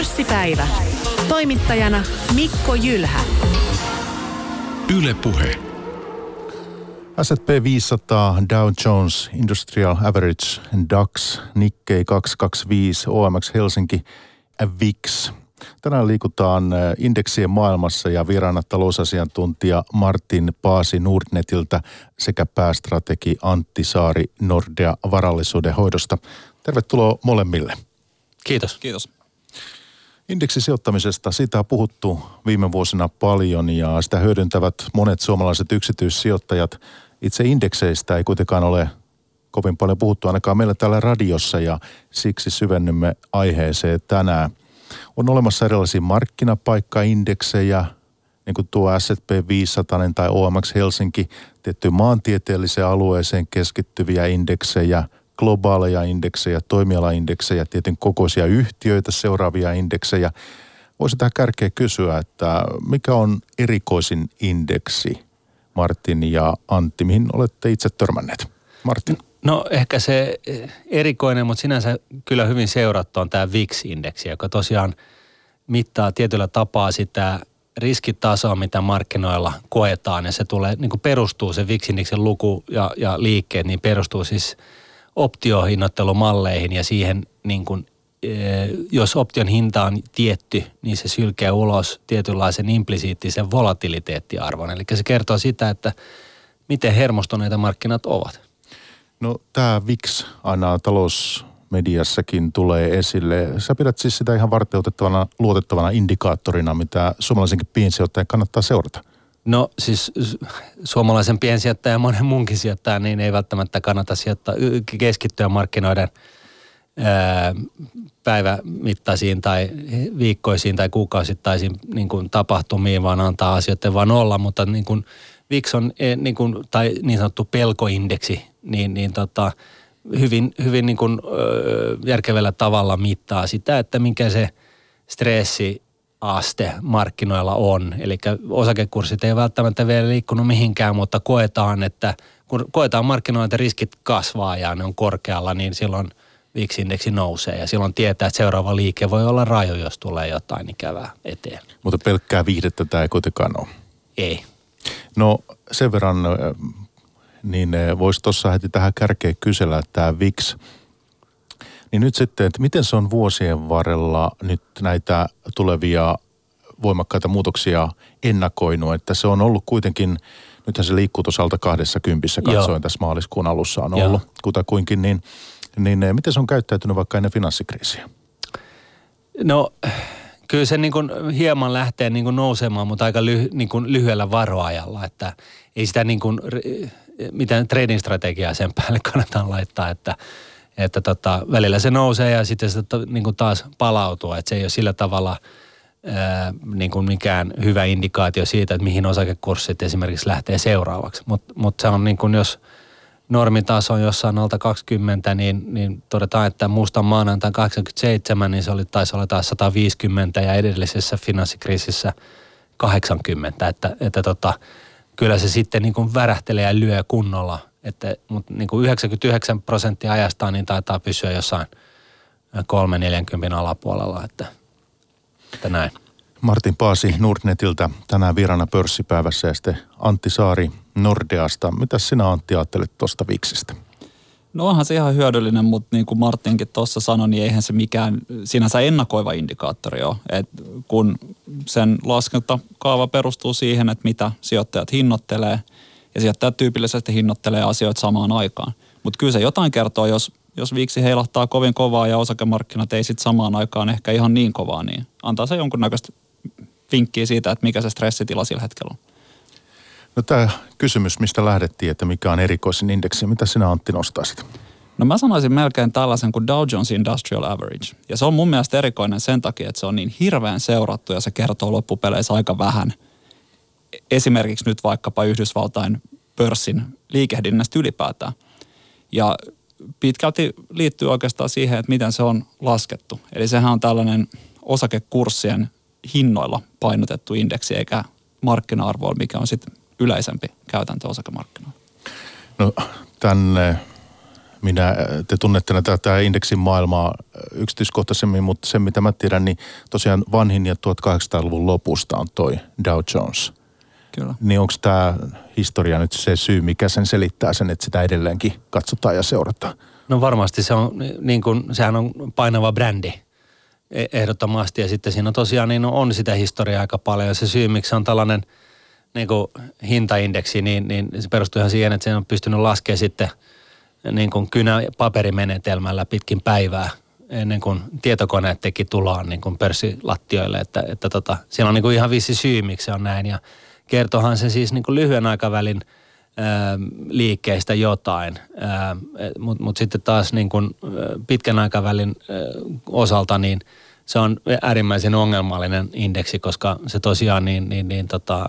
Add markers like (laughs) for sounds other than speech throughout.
Pörssipäivä. Toimittajana Mikko Jylhä. Yle Puhe. S&P 500, Dow Jones, Industrial Average, DAX, Nikkei 225, OMX Helsinki, VIX. Tänään liikutaan eh, indeksien maailmassa ja vieraana talousasiantuntija Martin Paasi Nordnetiltä sekä päästrategi Antti Saari Nordea varallisuuden hoidosta. Tervetuloa molemmille. Kiitos. Kiitos. Indeksisijoittamisesta, siitä on puhuttu viime vuosina paljon ja sitä hyödyntävät monet suomalaiset yksityissijoittajat. Itse indekseistä ei kuitenkaan ole kovin paljon puhuttu ainakaan meillä täällä radiossa ja siksi syvennymme aiheeseen tänään. On olemassa erilaisia markkinapaikkaindeksejä, niin kuin tuo S&P 500 tai OMX Helsinki, tiettyyn maantieteelliseen alueeseen keskittyviä indeksejä – globaaleja indeksejä, toimialaindeksejä, tietyn kokoisia yhtiöitä, seuraavia indeksejä. Voisi tähän kärkeä kysyä, että mikä on erikoisin indeksi, Martin ja Antti, mihin olette itse törmänneet? Martin. No ehkä se erikoinen, mutta sinänsä kyllä hyvin seurattu on tämä VIX-indeksi, joka tosiaan mittaa tietyllä tapaa sitä riskitasoa, mitä markkinoilla koetaan. Ja se tulee, niin kuin perustuu se VIX-indeksin luku ja, ja liikkeet, niin perustuu siis – optiohinnoittelumalleihin ja siihen niin kuin, eh, jos option hinta on tietty, niin se sylkee ulos tietynlaisen implisiittisen volatiliteettiarvon. Eli se kertoo sitä, että miten hermostuneita markkinat ovat. No tämä VIX aina talousmediassakin tulee esille. Sä pidät siis sitä ihan varteutettavana, luotettavana indikaattorina, mitä suomalaisenkin piensijoittajan kannattaa seurata. No siis suomalaisen piensijoittajan ja monen muunkin sijoittajan, niin ei välttämättä kannata sijoittaa, keskittyä markkinoiden päivämittaisiin tai viikkoisiin tai kuukausittaisiin niin kuin tapahtumiin, vaan antaa asioiden vaan olla, mutta niin kuin VIX on, e, niin kuin, tai niin sanottu pelkoindeksi, niin, niin tota, hyvin, hyvin niin kuin, järkevällä tavalla mittaa sitä, että minkä se stressi aste markkinoilla on. Eli osakekurssit ei välttämättä vielä liikkunut mihinkään, mutta koetaan, että kun koetaan markkinoilla, että riskit kasvaa ja ne on korkealla, niin silloin VIX-indeksi nousee ja silloin tietää, että seuraava liike voi olla raju, jos tulee jotain ikävää eteen. Mutta pelkkää viihdettä tämä ei kuitenkaan ole. Ei. No sen verran, niin voisi tuossa heti tähän kärkeen kysellä, että tämä VIX – niin nyt sitten, että miten se on vuosien varrella nyt näitä tulevia voimakkaita muutoksia ennakoinut, että se on ollut kuitenkin, nythän se liikkuu tuossa alta kahdessa kympissä, katsoin Joo. tässä maaliskuun alussa on ollut Joo. kutakuinkin, niin, niin eh, miten se on käyttäytynyt vaikka ennen finanssikriisiä? No kyllä se niin kuin hieman lähtee niin kuin nousemaan, mutta aika lyhy, niin kuin lyhyellä varoajalla, että ei sitä niin kuin, mitään trading-strategiaa sen päälle kannata laittaa, että – että tota, välillä se nousee ja sitten se niin kuin taas palautuu, että se ei ole sillä tavalla ää, niin kuin mikään hyvä indikaatio siitä, että mihin osakekurssit esimerkiksi lähtee seuraavaksi. Mutta mut se on niin kuin jos normitaso on jossain alta 20, niin, niin todetaan, että muistan maanantain 87, niin se oli, taisi olla taas 150 ja edellisessä finanssikriisissä 80, että, että tota, kyllä se sitten niin kuin värähtelee ja lyö kunnolla – että, mutta niin kuin 99 prosenttia ajastaan niin taitaa pysyä jossain 3-40 alapuolella, että, että näin. Martin Paasi Nordnetiltä tänään virana pörssipäivässä ja sitten Antti Saari Nordeasta. Mitä sinä Antti ajattelet tuosta Viksistä? No onhan se ihan hyödyllinen, mutta niin kuin Martinkin tuossa sanoi, niin eihän se mikään sinänsä ennakoiva indikaattori ole. Et kun sen laskentakaava perustuu siihen, että mitä sijoittajat hinnoittelee – ja sijoittajat tyypillisesti hinnoittelee asioita samaan aikaan. Mutta kyllä se jotain kertoo, jos, jos viiksi heilahtaa kovin kovaa ja osakemarkkinat ei sitten samaan aikaan ehkä ihan niin kovaa, niin antaa se jonkunnäköistä vinkkiä siitä, että mikä se stressitila sillä hetkellä on. No tämä kysymys, mistä lähdettiin, että mikä on erikoisin indeksi, mitä sinä Antti nostaisit? No mä sanoisin melkein tällaisen kuin Dow Jones Industrial Average. Ja se on mun mielestä erikoinen sen takia, että se on niin hirveän seurattu ja se kertoo loppupeleissä aika vähän – esimerkiksi nyt vaikkapa Yhdysvaltain pörssin liikehdinnästä ylipäätään. Ja pitkälti liittyy oikeastaan siihen, että miten se on laskettu. Eli sehän on tällainen osakekurssien hinnoilla painotettu indeksi, eikä markkina-arvoilla, mikä on sitten yleisempi käytäntö osakemarkkinoilla. No tämän Minä, te tunnette tätä indeksin maailmaa yksityiskohtaisemmin, mutta se mitä mä tiedän, niin tosiaan vanhin ja 1800-luvun lopusta on toi Dow Jones. Kyllä. Niin onko tämä historia nyt se syy, mikä sen selittää sen, että sitä edelleenkin katsotaan ja seurataan? No varmasti se on, niin kuin, sehän on painava brändi e- ehdottomasti ja sitten siinä on tosiaan niin on sitä historiaa aika paljon ja se syy, miksi on tällainen niin kuin hintaindeksi, niin, niin se perustuu ihan siihen, että se on pystynyt laskemaan sitten niin kuin kynä paperimenetelmällä pitkin päivää ennen kuin tietokoneet teki tuloaan niin kuin pörssilattioille, että, että tota, siellä on niin kuin ihan vissi syy, miksi se on näin ja kertohan se siis niin kuin lyhyen aikavälin – liikkeistä jotain, mutta mut sitten taas niin kuin pitkän aikavälin osalta niin se on äärimmäisen ongelmallinen indeksi, koska se tosiaan niin, niin, niin tota,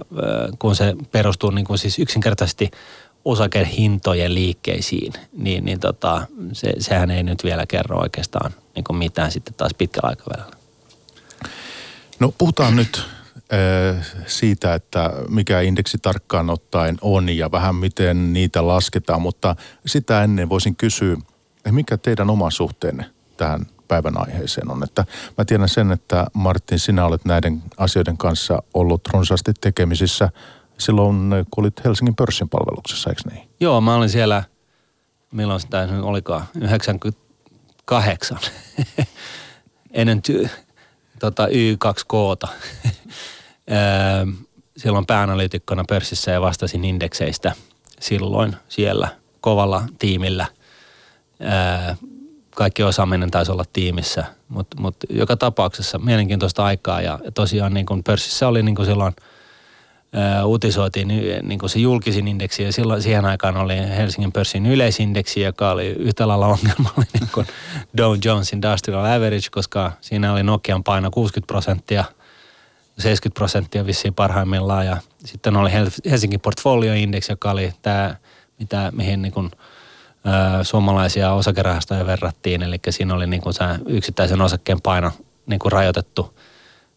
kun se perustuu niin kuin siis yksinkertaisesti osakehintojen liikkeisiin, niin, niin tota, se, sehän ei nyt vielä kerro oikeastaan niin mitään sitten taas pitkällä aikavälillä. No puhutaan nyt siitä, että mikä indeksi tarkkaan ottaen on ja vähän miten niitä lasketaan, mutta sitä ennen voisin kysyä, mikä teidän oma suhteenne tähän päivän aiheeseen on. Että mä tiedän sen, että Martin, sinä olet näiden asioiden kanssa ollut runsaasti tekemisissä silloin, kun olit Helsingin pörssin palveluksessa, eikö niin? Joo, mä olin siellä, milloin sitä nyt olikaan, 98, (laughs) ennen ty, tota, Y2K (laughs) silloin pääanalyytikkona pörssissä ja vastasin indekseistä silloin siellä kovalla tiimillä. Kaikki osaaminen taisi olla tiimissä, mutta mut joka tapauksessa mielenkiintoista aikaa ja tosiaan niin kun pörssissä oli niin kun silloin ää, uutisoitiin niin kuin se julkisin indeksi ja silloin siihen aikaan oli Helsingin pörssin yleisindeksi, joka oli yhtä lailla ongelmallinen kuin (laughs) Dow Jones Industrial Average, koska siinä oli Nokian paino 60 prosenttia – 70 prosenttia vissiin parhaimmillaan ja sitten oli Helsingin Portfolio Index, joka oli tämä, mitä, mihin niin kuin, ö, suomalaisia osakerahastoja verrattiin, eli siinä oli niin kuin se yksittäisen osakkeen paino niin kuin rajoitettu.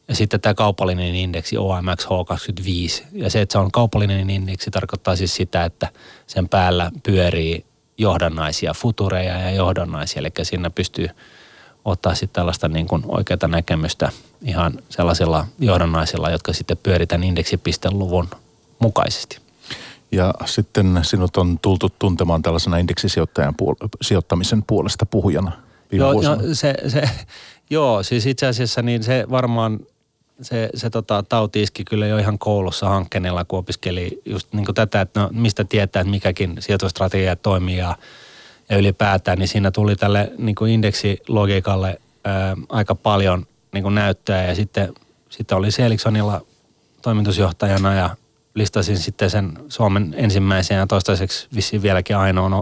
Ja sitten tämä kaupallinen indeksi OMX H25. Ja se, että se on kaupallinen indeksi, tarkoittaa siis sitä, että sen päällä pyörii johdannaisia, futureja ja johdannaisia. Eli siinä pystyy ottaa sitten tällaista niin kuin oikeaa näkemystä ihan sellaisilla johdannaisilla, jotka sitten pyöritään indeksipisteluvun mukaisesti. Ja sitten sinut on tultu tuntemaan tällaisena indeksisijoittajan puol- sijoittamisen puolesta puhujana joo, joo, se, se, (laughs) joo, siis itse asiassa niin se varmaan se, se tota, tauti iski kyllä jo ihan koulussa hankkeneella, kun opiskeli just niin tätä, että no, mistä tietää, että mikäkin sijoitustrategia toimii ja ja ylipäätään, niin siinä tuli tälle niin kuin indeksilogiikalle ää, aika paljon niin kuin näyttöä ja sitten, sitten oli Seeliksonilla toimitusjohtajana ja listasin sitten sen Suomen ensimmäisen ja toistaiseksi vissiin vieläkin ainoan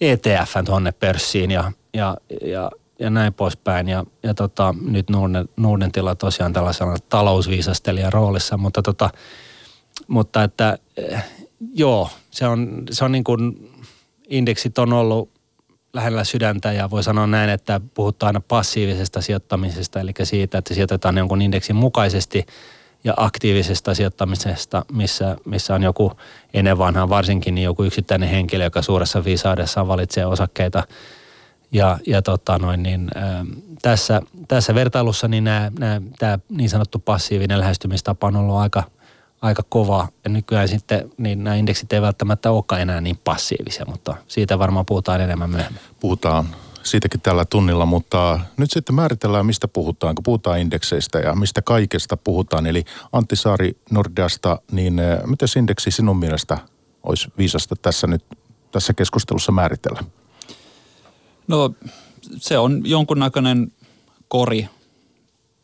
ETF tuonne pörssiin ja, ja, ja, ja näin poispäin. Ja, ja tota, nyt Norden, Nordentilla tosiaan tällaisena talousviisastelijan roolissa, mutta, tota, mutta että joo, se on, se on niin kuin indeksit on ollut lähellä sydäntä ja voi sanoa näin, että puhutaan aina passiivisesta sijoittamisesta, eli siitä, että sijoitetaan jonkun indeksin mukaisesti ja aktiivisesta sijoittamisesta, missä, missä on joku ennen vanhaan varsinkin niin joku yksittäinen henkilö, joka suuressa viisaudessaan valitsee osakkeita. Ja, ja tota noin, niin, ä, tässä, tässä vertailussa niin nämä, nämä, tämä niin sanottu passiivinen lähestymistapa on ollut aika – aika kova. Ja nykyään sitten niin nämä indeksit ei välttämättä olekaan enää niin passiivisia, mutta siitä varmaan puhutaan enemmän myöhemmin. Puhutaan siitäkin tällä tunnilla, mutta nyt sitten määritellään, mistä puhutaan, kun puhutaan indekseistä ja mistä kaikesta puhutaan. Eli Antti Saari Nordeasta, niin eh, miten indeksi sinun mielestä olisi viisasta tässä nyt tässä keskustelussa määritellä? No se on jonkunnäköinen kori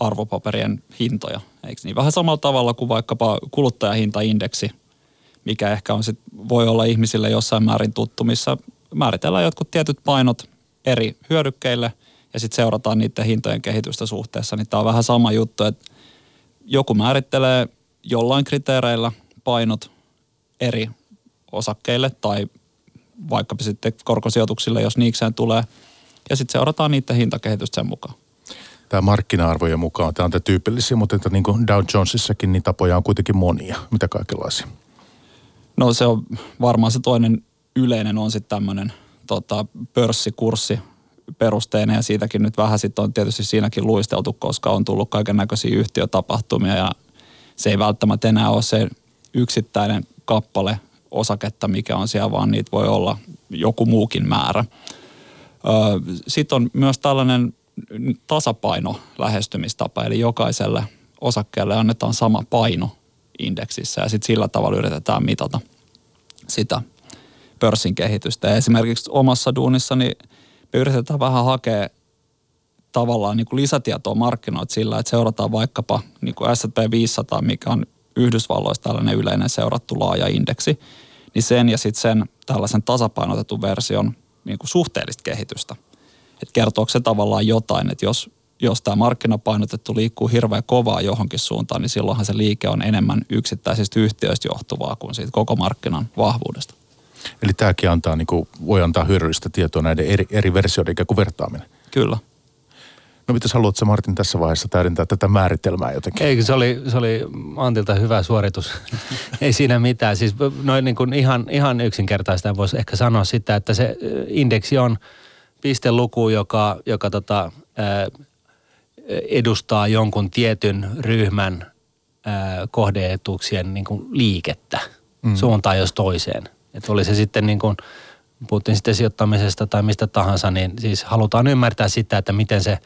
arvopaperien hintoja, eikö niin? Vähän samalla tavalla kuin vaikkapa kuluttajahintaindeksi, mikä ehkä on sit, voi olla ihmisille jossain määrin tuttu, missä määritellään jotkut tietyt painot eri hyödykkeille ja sitten seurataan niiden hintojen kehitystä suhteessa. Niin tämä on vähän sama juttu, että joku määrittelee jollain kriteereillä painot eri osakkeille tai vaikkapa sitten korkosijoituksille, jos niikseen tulee. Ja sitten seurataan niiden hintakehitystä sen mukaan tämä markkina-arvojen mukaan. Tämä on tämä tyypillisiä, mutta että niin kuin Dow Jonesissakin niin tapoja on kuitenkin monia. Mitä kaikenlaisia? No se on varmaan se toinen yleinen on sitten tämmöinen tota, pörssikurssi perusteinen ja siitäkin nyt vähän sitten on tietysti siinäkin luisteltu, koska on tullut kaiken näköisiä yhtiötapahtumia ja se ei välttämättä enää ole se yksittäinen kappale osaketta, mikä on siellä, vaan niitä voi olla joku muukin määrä. Sitten on myös tällainen tasapaino lähestymistapa, eli jokaiselle osakkeelle annetaan sama paino indeksissä ja sitten sillä tavalla yritetään mitata sitä pörssin kehitystä. Ja esimerkiksi omassa duunissani me yritetään vähän hakea tavallaan niin kuin lisätietoa markkinoita sillä, että seurataan vaikkapa niin kuin S&P 500, mikä on Yhdysvalloissa tällainen yleinen seurattu laaja indeksi, niin sen ja sitten sen tällaisen tasapainotetun version niin kuin suhteellista kehitystä. Että kertooko se tavallaan jotain, että jos, jos tämä markkinapainotettu liikkuu hirveän kovaa johonkin suuntaan, niin silloinhan se liike on enemmän yksittäisistä yhtiöistä johtuvaa kuin siitä koko markkinan vahvuudesta. Eli tämäkin antaa, niin kuin, voi antaa hyödyllistä tietoa näiden eri, eri versioiden ikään kuin vertaaminen. Kyllä. No mitäs haluatko Martin tässä vaiheessa täydentää tätä määritelmää jotenkin? Eikö se oli, se oli Antilta hyvä suoritus. (laughs) Ei siinä mitään. Siis noin niin kuin ihan, ihan yksinkertaista voisi ehkä sanoa sitä, että se indeksi on pisteluku, joka, joka tota, edustaa jonkun tietyn ryhmän kohdeetuuksien niin kuin liikettä mm. suuntaan jos toiseen. Että oli se sitten niin kuin, puhuttiin sitten sijoittamisesta tai mistä tahansa, niin siis halutaan ymmärtää sitä, että miten se,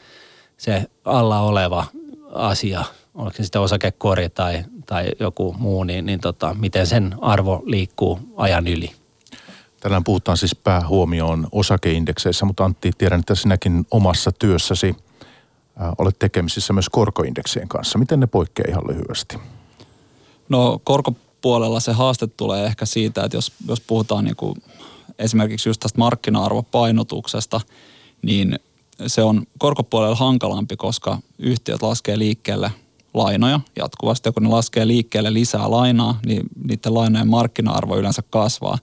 se alla oleva asia, oliko se sitten osakekori tai, tai joku muu, niin, niin tota, miten sen arvo liikkuu ajan yli. Tänään puhutaan siis päähuomioon osakeindekseissä, mutta Antti, tiedän, että sinäkin omassa työssäsi äh, olet tekemisissä myös korkoindeksien kanssa. Miten ne poikkeaa ihan lyhyesti? No korko puolella se haaste tulee ehkä siitä, että jos, jos puhutaan niin kuin esimerkiksi just tästä markkina-arvopainotuksesta, niin se on korkopuolella hankalampi, koska yhtiöt laskee liikkeelle lainoja jatkuvasti. Ja kun ne laskee liikkeelle lisää lainaa, niin niiden lainojen markkina-arvo yleensä kasvaa,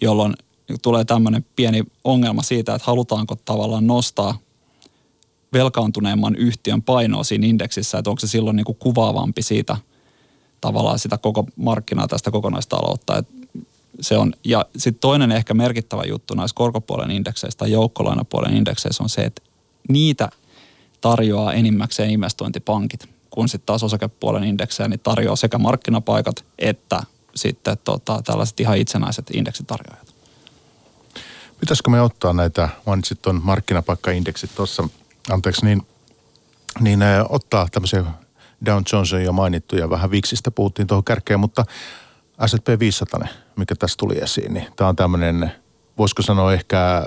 jolloin tulee tämmöinen pieni ongelma siitä, että halutaanko tavallaan nostaa velkaantuneemman yhtiön painoa siinä indeksissä, että onko se silloin niin kuin kuvaavampi siitä – tavallaan sitä koko markkinaa tästä kokonaistaloutta. Et se on, ja sitten toinen ehkä merkittävä juttu näissä korkopuolen indekseistä tai joukkolainapuolen indekseissä on se, että niitä tarjoaa enimmäkseen investointipankit, kun sitten taas osakepuolen indeksejä niin tarjoaa sekä markkinapaikat että sitten tota, tällaiset ihan itsenäiset indeksitarjoajat. Pitäisikö me ottaa näitä, mainitsit tuon markkinapaikkaindeksit tuossa, anteeksi, niin, niin ottaa tämmöisiä Down Jones on jo mainittu ja vähän Vixistä puhuttiin tuohon kärkeen, mutta S&P 500, mikä tässä tuli esiin, niin tämä on tämmöinen, voisiko sanoa ehkä,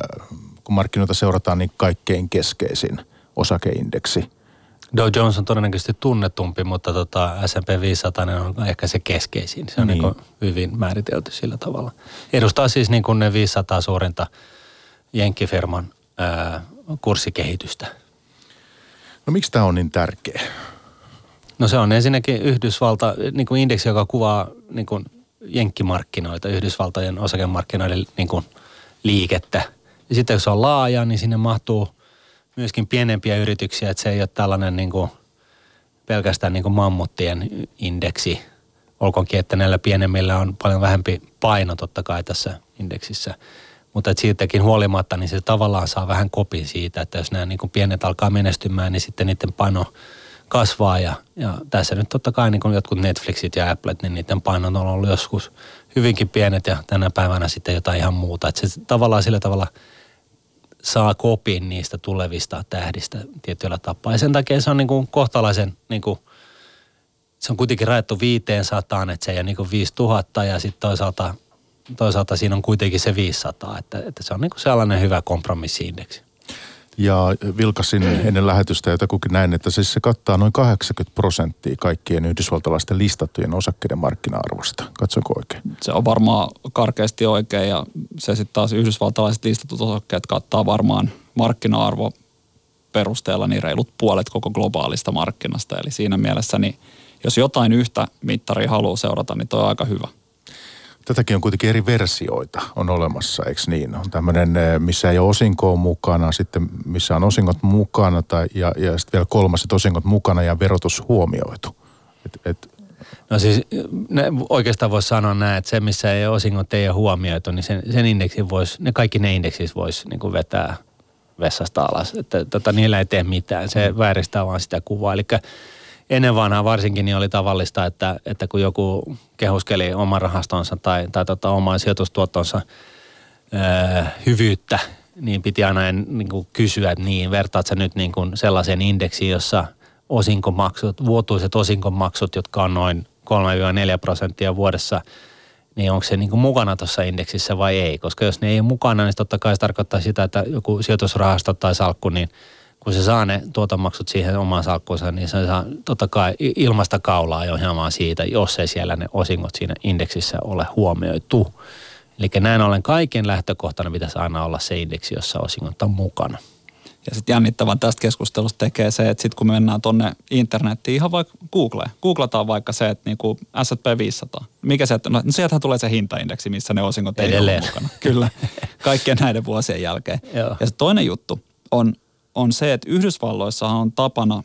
kun markkinoita seurataan, niin kaikkein keskeisin osakeindeksi. Dow Jones on todennäköisesti tunnetumpi, mutta tota S&P 500 on ehkä se keskeisin. Se on niin. Niin hyvin määritelty sillä tavalla. Edustaa siis niin kuin ne 500 suurinta jenkkifirman ää, kurssikehitystä. No miksi tämä on niin tärkeä? No se on ensinnäkin Yhdysvalta, niin kuin indeksi, joka kuvaa niin kuin jenkkimarkkinoita, Yhdysvaltojen osakemarkkinoiden niin kuin liikettä. Ja sitten jos se on laaja, niin sinne mahtuu myöskin pienempiä yrityksiä, että se ei ole tällainen niin kuin pelkästään niin kuin mammuttien indeksi. Olkoonkin, että näillä pienemmillä on paljon vähempi paino totta kai tässä indeksissä. Mutta että siitäkin huolimatta, niin se tavallaan saa vähän kopin siitä, että jos nämä niin kuin pienet alkaa menestymään, niin sitten niiden paino – kasvaa ja, ja tässä nyt totta kai niin kuin jotkut Netflixit ja Applet, niin niiden painot on ollut joskus hyvinkin pienet ja tänä päivänä sitten jotain ihan muuta. Että se tavallaan sillä tavalla saa kopin niistä tulevista tähdistä tietyllä tapaa. Ja sen takia se on niin kuin kohtalaisen, niin kuin, se on kuitenkin rajattu 500, että se ei ole niin kuin 5000 ja sitten toisaalta, toisaalta siinä on kuitenkin se 500, että, että se on niin kuin sellainen hyvä kompromissiindeksi. Ja vilkasin (clears throat) ennen lähetystä jotakukin näin, että siis se kattaa noin 80 prosenttia kaikkien yhdysvaltalaisten listattujen osakkeiden markkina-arvosta. Katsonko oikein? Se on varmaan karkeasti oikein ja se sitten taas yhdysvaltalaiset listatut osakkeet kattaa varmaan markkina-arvo perusteella niin reilut puolet koko globaalista markkinasta. Eli siinä mielessä, niin jos jotain yhtä mittaria haluaa seurata, niin toi on aika hyvä. Tätäkin on kuitenkin eri versioita on olemassa, eikö niin? On tämmöinen, eh, missä ei ole osinkoa mukana, sitten missä on osingot mukana tai, ja, ja sitten vielä kolmas, että osingot mukana ja verotus huomioitu. Et, et, No siis ne, oikeastaan voisi sanoa näin, että se missä ei osingot ei ole huomioitu, niin sen, sen indeksin voisi, ne kaikki ne indeksit voisi niin vetää vessasta alas. Että tota, niillä ei tee mitään, se vääristää vaan sitä kuvaa. Eli ennen vanhaa varsinkin niin oli tavallista, että, että kun joku kehuskeli oman rahastonsa tai, tai tota, oman sijoitustuottonsa öö, hyvyyttä, niin piti aina niin kuin kysyä, että niin, vertaat sä nyt niin kuin sellaiseen indeksiin, jossa osinkomaksut, vuotuiset osinkomaksut, jotka on noin 3-4 prosenttia vuodessa, niin onko se niin kuin mukana tuossa indeksissä vai ei? Koska jos ne ei ole mukana, niin totta kai se tarkoittaa sitä, että joku sijoitusrahasto tai salkku, niin kun se saa ne tuotomaksut siihen omaan salkkuunsa, niin se saa totta kai ilmasta kaulaa jo hieman siitä, jos ei siellä ne osingot siinä indeksissä ole huomioitu. Eli näin ollen kaiken lähtökohtana pitäisi aina olla se indeksi, jossa osingot on mukana. Ja sitten jännittävän tästä keskustelusta tekee se, että sitten kun me mennään tuonne internettiin, ihan vaikka Googleen, googlataan vaikka se, että niinku S&P 500. Mikä se, että no sieltähän tulee se hintaindeksi, missä ne osingot ei ole mukana. Kyllä, (laughs) kaikkien näiden vuosien jälkeen. Joo. Ja se toinen juttu on, on se, että Yhdysvalloissa on tapana,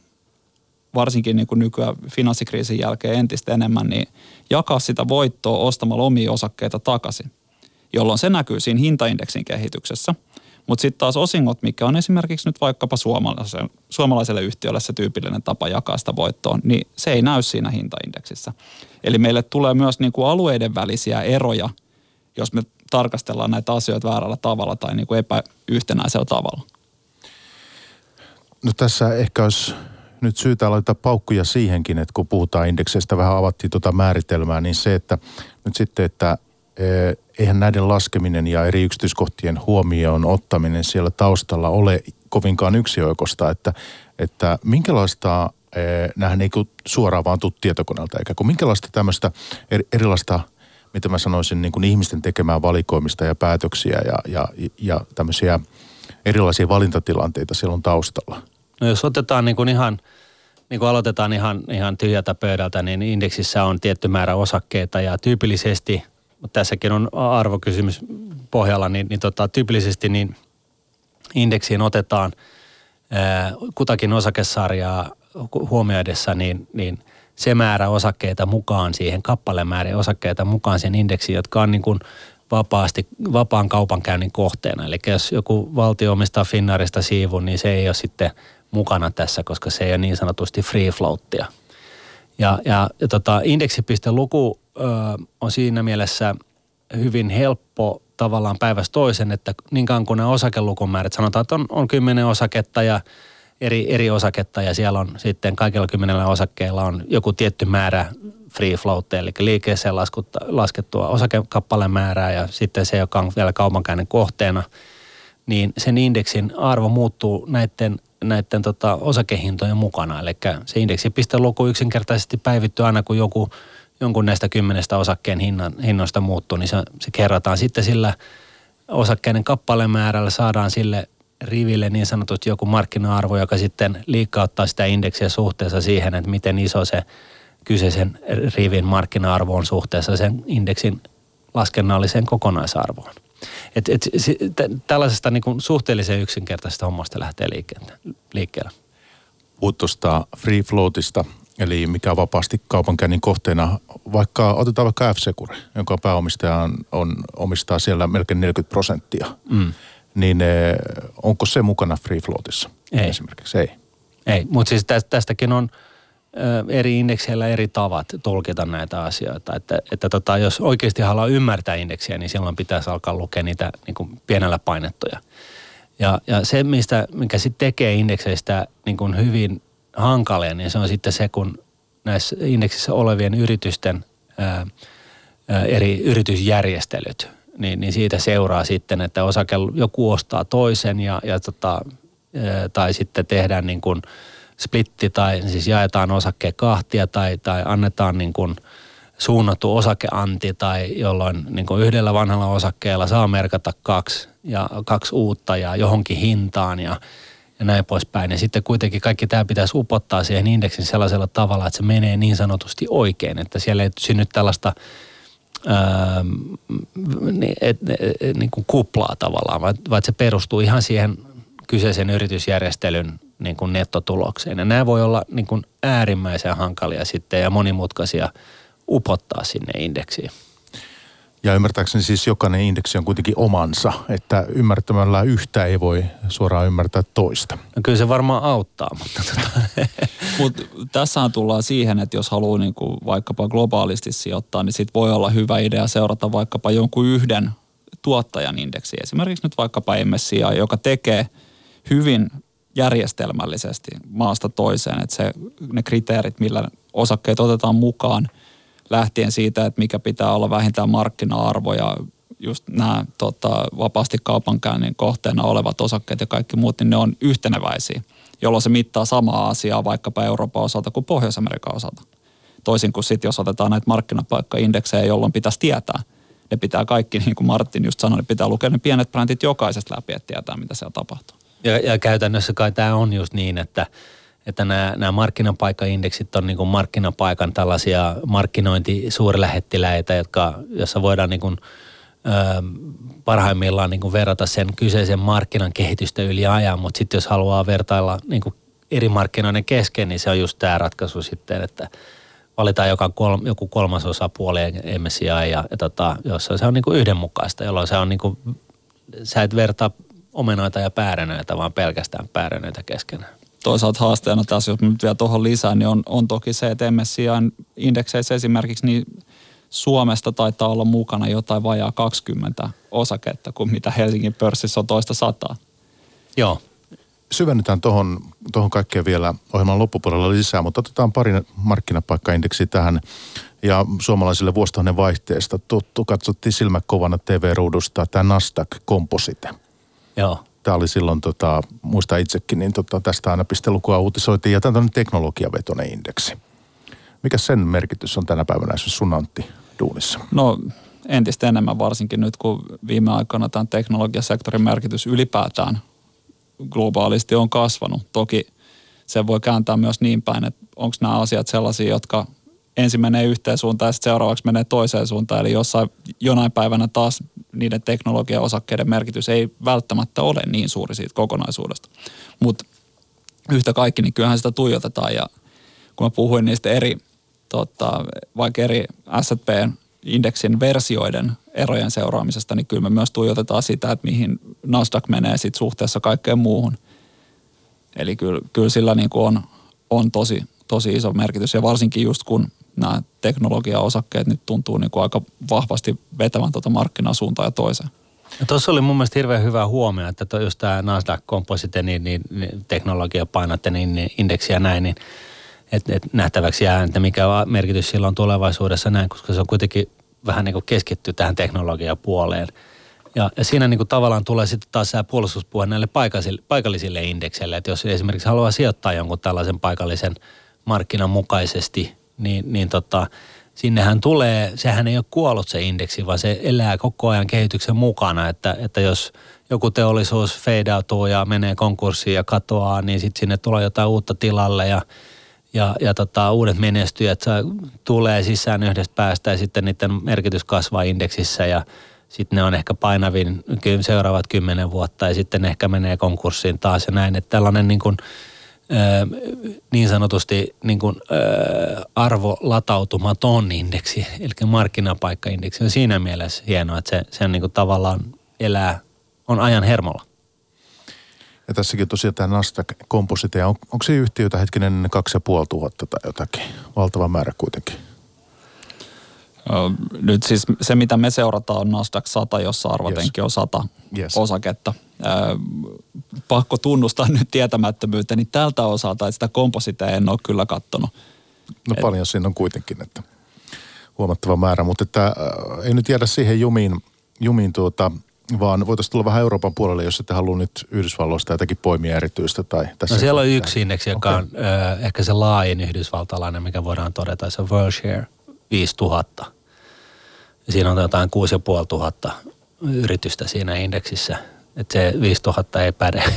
varsinkin niin kuin nykyään finanssikriisin jälkeen entistä enemmän, niin jakaa sitä voittoa ostamalla omia osakkeita takaisin jolloin se näkyy siinä hintaindeksin kehityksessä. Mutta sitten taas osingot, mikä on esimerkiksi nyt vaikkapa suomalaiselle, suomalaiselle yhtiölle se tyypillinen tapa jakaa sitä voittoa, niin se ei näy siinä hintaindeksissä. Eli meille tulee myös niin kuin alueiden välisiä eroja, jos me tarkastellaan näitä asioita väärällä tavalla tai niin kuin epäyhtenäisellä tavalla. No tässä ehkä olisi nyt syytä laittaa paukkuja siihenkin, että kun puhutaan indekseistä, vähän avattiin tuota määritelmää, niin se, että nyt sitten, että Eh, eihän näiden laskeminen ja eri yksityiskohtien huomioon ottaminen siellä taustalla ole kovinkaan yksioikosta, että, että minkälaista, eh, nämähän ei suoraan vaan tuu tietokoneelta, eikä kun minkälaista tämmöistä erilaista, mitä mä sanoisin, niin kuin ihmisten tekemää valikoimista ja päätöksiä ja, ja, ja tämmöisiä erilaisia valintatilanteita siellä on taustalla. No jos otetaan niin kuin ihan, niin kuin aloitetaan ihan, ihan tyhjältä pöydältä, niin indeksissä on tietty määrä osakkeita ja tyypillisesti – mutta tässäkin on arvokysymys pohjalla, niin, niin tota, tyypillisesti niin indeksiin otetaan ää, kutakin osakesarjaa huomioidessa, niin, niin se määrä osakkeita mukaan siihen, kappalemäärä osakkeita mukaan siihen indeksiin, jotka on niin kuin vapaasti, vapaan kaupankäynnin kohteena. Eli jos joku valtio omistaa Finnaarista siivun, niin se ei ole sitten mukana tässä, koska se ei ole niin sanotusti free floattia. Ja, ja, ja tota, indeksipisteluku ö, on siinä mielessä hyvin helppo tavallaan päivästä toisen, että niin kauan kuin nämä osakelukumäärät, sanotaan, että on, on kymmenen osaketta ja eri, eri osaketta ja siellä on sitten kaikilla kymmenellä osakkeella on joku tietty määrä free float, eli liikkeeseen laskutta, laskettua osakekappalen määrää ja sitten se, joka on vielä kaupankäynnin kohteena, niin sen indeksin arvo muuttuu näiden näiden tota, osakehintojen mukana. Eli se indeksipisteluku yksinkertaisesti päivittyy aina, kun joku, jonkun näistä kymmenestä osakkeen hinnan, hinnoista muuttuu, niin se, se kerrataan sitten sillä osakkeiden kappalemäärällä, saadaan sille riville niin sanotusti joku markkina-arvo, joka sitten liikkauttaa sitä indeksiä suhteessa siihen, että miten iso se kyseisen rivin markkina-arvo on suhteessa sen indeksin laskennalliseen kokonaisarvoon. Et, et, tällaisesta niin kuin suhteellisen yksinkertaisesta hommasta lähtee liikkeelle. Puhut tuosta free floatista, eli mikä on vapaasti kaupankäynnin kohteena. Vaikka otetaan vaikka F-Secure, jonka pääomistaja on, on, omistaa siellä melkein 40 prosenttia. Mm. Niin eh, onko se mukana free floatissa ei. esimerkiksi? Ei. Ei, mutta siis tästäkin on – eri indekseillä eri tavat tulkita näitä asioita. Että, että tota, jos oikeasti haluaa ymmärtää indeksiä, niin silloin pitäisi alkaa lukea niitä niin kuin pienellä painettuja. Ja, ja se, mistä, mikä sitten tekee indekseistä niin kuin hyvin hankalia, niin se on sitten se, kun näissä indeksissä olevien yritysten ää, ää, eri yritysjärjestelyt, niin, niin siitä seuraa sitten, että osake, joku ostaa toisen ja, ja tota, ää, tai sitten tehdään niin kuin – splitti tai siis jaetaan osakkeen kahtia tai, tai annetaan niin kuin suunnattu osakeanti tai jolloin niin kuin yhdellä vanhalla osakkeella saa merkata kaksi ja kaksi uutta ja johonkin hintaan ja, ja näin poispäin. Ja sitten kuitenkin kaikki tämä pitäisi upottaa siihen indeksin sellaisella tavalla, että se menee niin sanotusti oikein, että siellä ei synny tällaista ää, niin, et, et, niin kuin kuplaa tavallaan, vaan, vaan se perustuu ihan siihen kyseisen yritysjärjestelyn niin kuin nettotulokseen. Ja nämä voi olla niin kuin äärimmäisen hankalia sitten ja monimutkaisia upottaa sinne indeksiin. Ja ymmärtääkseni siis jokainen indeksi on kuitenkin omansa, että ymmärtämällä yhtä ei voi suoraan ymmärtää toista. No kyllä se varmaan auttaa, mutta tota. (laughs) Mut tässähän tullaan siihen, että jos haluaa niinku vaikkapa globaalisti sijoittaa, niin sit voi olla hyvä idea seurata vaikkapa jonkun yhden tuottajan indeksi. Esimerkiksi nyt vaikkapa MSCI, joka tekee hyvin järjestelmällisesti maasta toiseen, että se, ne kriteerit, millä osakkeet otetaan mukaan – lähtien siitä, että mikä pitää olla vähintään markkina-arvo ja just nämä tota, vapaasti kaupankäynnin kohteena olevat osakkeet ja kaikki muut, niin ne on yhteneväisiä, jolloin se mittaa samaa asiaa vaikkapa Euroopan osalta kuin Pohjois-Amerikan osalta. Toisin kuin sitten, jos otetaan näitä markkinapaikkaindeksejä, jolloin pitäisi tietää. Ne pitää kaikki, niin kuin Martin just sanoi, ne pitää lukea ne pienet brändit jokaisesta läpi, että tietää, mitä siellä tapahtuu. Ja, ja käytännössä kai tämä on just niin, että – että nämä, nämä markkinapaikkaindeksit on niin kuin markkinapaikan tällaisia markkinointisuurilähettiläitä, jotka, jossa voidaan niin kuin, ö, parhaimmillaan niin kuin verrata sen kyseisen markkinan kehitystä yli ajan, mutta sitten jos haluaa vertailla niin kuin eri markkinoiden kesken, niin se on just tämä ratkaisu sitten, että valitaan joka kol, joku kolmas osapuoli MSCI ja, ja tota, jossa se on niin kuin yhdenmukaista, jolloin se on niin kuin, sä et vertaa omenoita ja pääränöitä, vaan pelkästään pääränöitä keskenään toisaalta haasteena tässä, jos nyt vielä tuohon lisään, niin on, on toki se, että MSCI-indekseissä esimerkiksi niin Suomesta taitaa olla mukana jotain vajaa 20 osaketta, kuin mitä Helsingin pörssissä on toista sataa. Joo. Syvennytään tuohon, tuohon kaikkeen vielä ohjelman loppupuolella lisää, mutta otetaan pari markkinapaikkaindeksi tähän. Ja suomalaisille vuosituhannen vaihteesta tuttu, katsottiin silmäkovana TV-ruudusta tämä Nasdaq Composite. Joo tämä oli silloin, tota, muista itsekin, niin tota, tästä aina pistelukua uutisoitiin. Ja tämä on teknologiavetoinen indeksi. Mikä sen merkitys on tänä päivänä sun Antti duunissa? No entistä enemmän varsinkin nyt, kun viime aikoina tämän teknologiasektorin merkitys ylipäätään globaalisti on kasvanut. Toki se voi kääntää myös niin päin, että onko nämä asiat sellaisia, jotka ensin menee yhteen suuntaan ja sitten seuraavaksi menee toiseen suuntaan. Eli jossain jonain päivänä taas niiden teknologiaosakkeiden merkitys ei välttämättä ole niin suuri siitä kokonaisuudesta. Mutta yhtä kaikki, niin kyllähän sitä tuijotetaan ja kun mä puhuin niistä eri, tota, vaikka eri S&P-indeksin versioiden erojen seuraamisesta, niin kyllä me myös tuijotetaan sitä, että mihin Nasdaq menee sit suhteessa kaikkeen muuhun. Eli kyllä, kyllä sillä niin kuin on, on tosi, tosi iso merkitys ja varsinkin just kun nämä teknologiaosakkeet nyt tuntuu niin kuin aika vahvasti vetävän tuota markkinasuuntaa ja toiseen. No tuossa oli mun mielestä hirveän hyvä huomio, että toi just tämä Nasdaq Composite, niin, niin, niin teknologiapainotte, niin, niin indeksi ja näin, niin et, et nähtäväksi jää, että mikä merkitys sillä on tulevaisuudessa näin, koska se on kuitenkin vähän niin kuin keskitty tähän teknologiapuoleen. Ja, ja siinä niin kuin tavallaan tulee sitten taas tämä puolustuspuhe näille paikallisille, paikallisille indekseille, että jos esimerkiksi haluaa sijoittaa jonkun tällaisen paikallisen markkinan mukaisesti – niin, niin tota, sinnehän tulee, sehän ei ole kuollut se indeksi, vaan se elää koko ajan kehityksen mukana, että, että jos joku teollisuus feidautuu ja menee konkurssiin ja katoaa, niin sitten sinne tulee jotain uutta tilalle ja, ja, ja tota, uudet menestyjät tulee sisään yhdestä päästä ja sitten niiden merkitys kasvaa indeksissä ja sitten ne on ehkä painavin seuraavat kymmenen vuotta ja sitten ehkä menee konkurssiin taas ja näin, että tällainen niin kuin – niin sanotusti niin kuin, arvolatautumaton indeksi, eli markkinapaikkaindeksi on siinä mielessä hienoa, että se, se on niin kuin tavallaan elää, on ajan hermolla. Ja tässäkin tosiaan tämä Nasdaq Composite, on, onko se yhtiötä hetkinen 2500 tai jotakin? Valtava määrä kuitenkin. Nyt siis se, mitä me seurataan, on Nasdaq 100, jossa arvotenkin yes. on 100 yes. osaketta. pakko tunnustaa (laughs) nyt tietämättömyyttä, niin tältä osalta, että sitä kompositea en ole kyllä kattonut. No Et... paljon siinä on kuitenkin, että huomattava määrä, mutta että, äh, ei nyt jäädä siihen jumiin, jumiin tuota, vaan voitaisiin tulla vähän Euroopan puolelle, jos ette halua nyt Yhdysvalloista jotakin poimia erityistä. Tai tässä no siellä on yksi indeksi, joka okay. on äh, ehkä se laajin yhdysvaltalainen, mikä voidaan todeta, se on World Share 5000 ja siinä on jotain 6500 yritystä siinä indeksissä. Että se 5000 ei päde. (laughs)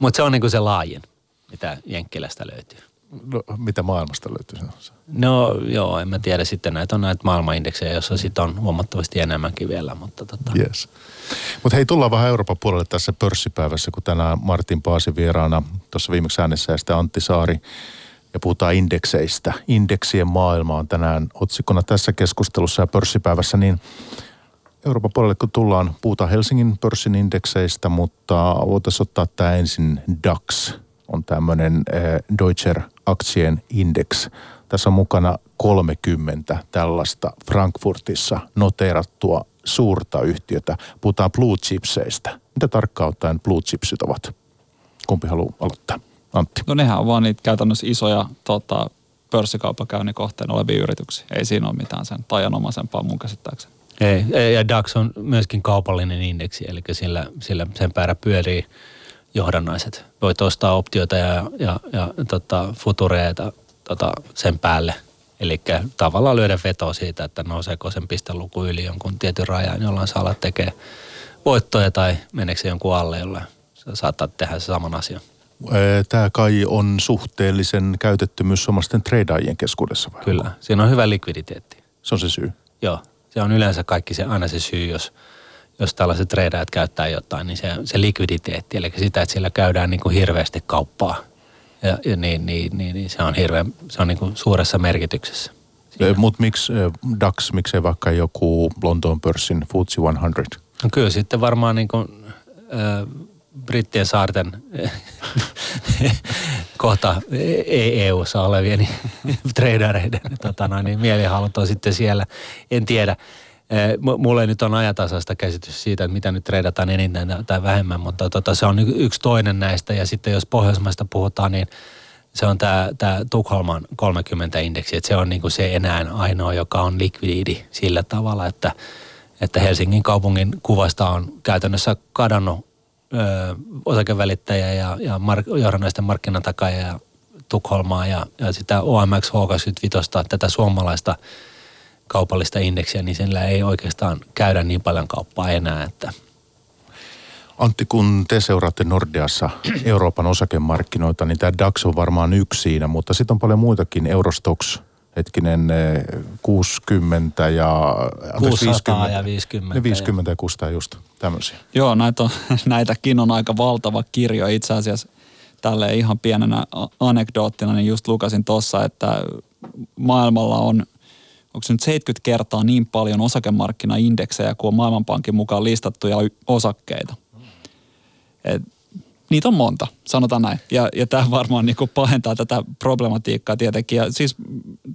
Mutta se on niinku se laajin, mitä Jenkkilästä löytyy. No, mitä maailmasta löytyy? No joo, en mä tiedä sitten. Näitä on näitä maailmanindeksejä, joissa sitten on huomattavasti enemmänkin vielä. Mutta tota. yes. Mutta hei, tullaan vähän Euroopan puolelle tässä pörssipäivässä, kun tänään Martin Paasi vieraana tuossa viimeksi äänessä ja sitten Antti Saari. Ja puhutaan indekseistä. Indeksien maailma on tänään otsikkona tässä keskustelussa ja pörssipäivässä, niin Euroopan puolelle kun tullaan, puhutaan Helsingin pörssin indekseistä, mutta voitaisiin ottaa tämä ensin DAX, on tämmöinen äh, Deutscher Aktien Index. Tässä on mukana 30 tällaista Frankfurtissa noteerattua suurta yhtiötä. Puhutaan blue chipseistä. Mitä tarkkaan ottaen blue chipsit ovat? Kumpi haluaa aloittaa? Antti. No nehän on vaan niitä käytännössä isoja tota, pörssikauppakäynnin kohteen olevia yrityksiä. Ei siinä ole mitään sen tajanomaisempaa mun käsittääkseni. Ei, ja DAX on myöskin kaupallinen indeksi, eli sillä, sillä sen päällä pyörii johdannaiset. Voit ostaa optioita ja, ja, ja tota, futureita tota, sen päälle. Eli tavallaan lyödä veto siitä, että nouseeko sen pisteluku yli jonkun tietyn rajan, jolloin saa olla tekee voittoja tai meneekö se jonkun alle, jolla saattaa tehdä se saman asian. Tämä kai on suhteellisen käytetty myös suomalaisten treidaajien keskuudessa vai? Kyllä, siinä on hyvä likviditeetti. Se on se syy? Joo, se on yleensä kaikki se, aina se syy, jos, jos tällaiset treidaajat käyttää jotain, niin se, se likviditeetti, eli sitä, että sillä käydään niin kuin hirveästi kauppaa, ja, ja niin, niin, niin, niin, se on hirveän, se on niin kuin suuressa merkityksessä. Mutta miksi DAX, miksei vaikka joku Lontoon pörssin FTSE 100? No kyllä sitten varmaan niin kuin, äh, Brittien saarten (laughs) kohta ei EU-ssa olevien (laughs) niin, tradereiden tota noin, niin mielihalut on sitten siellä. En tiedä. Mulle nyt on ajatasasta käsitys siitä, että mitä nyt treidataan eniten tai vähemmän, mutta tota, se on yksi toinen näistä. Ja sitten jos Pohjoismaista puhutaan, niin se on tämä, tämä Tukholman 30-indeksi, että se on niin kuin se enää ainoa, joka on likviidi sillä tavalla, että, että Helsingin kaupungin kuvasta on käytännössä kadonnut osakevälittäjä ja, ja mark, johdannaisten markkinatakaja ja Tukholmaa ja, ja sitä OMX H25, tätä suomalaista kaupallista indeksiä, niin sillä ei oikeastaan käydä niin paljon kauppaa enää, että Antti, kun te seuraatte Nordeassa Euroopan osakemarkkinoita, niin tämä DAX on varmaan yksi siinä, mutta sitten on paljon muitakin. Eurostox, hetkinen 60 ja... 600 50, ja 50. 50 ja 600 just tämmöisiä. Joo, näitä on, (laughs) näitäkin on aika valtava kirjo itse asiassa. Tälle ihan pienenä anekdoottina, niin just lukasin tuossa, että maailmalla on onko se nyt 70 kertaa niin paljon osakemarkkinaindeksejä kuin on Maailmanpankin mukaan listattuja osakkeita. Et niitä on monta, sanotaan näin. Ja, ja tämä varmaan niin kuin pahentaa tätä problematiikkaa tietenkin. Ja siis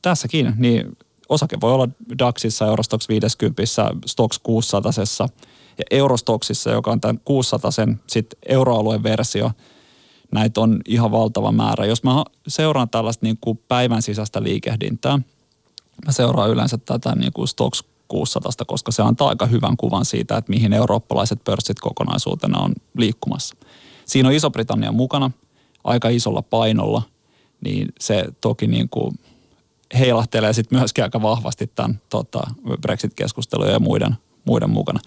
tässäkin, niin osake voi olla DAXissa, Eurostox 50, Stox 600 ja Eurostoxissa, joka on tämän 600 sen sit euroalueen versio, näitä on ihan valtava määrä. Jos mä seuraan tällaista niin kuin päivän sisäistä liikehdintää, mä seuraan yleensä tätä niin kuin Stox 600, koska se antaa aika hyvän kuvan siitä, että mihin eurooppalaiset pörssit kokonaisuutena on liikkumassa. Siinä on Iso-Britannia mukana aika isolla painolla, niin se toki niin kuin heilahtelee sitten myöskin aika vahvasti tämän tota, Brexit-keskustelujen ja muiden, muiden mukana.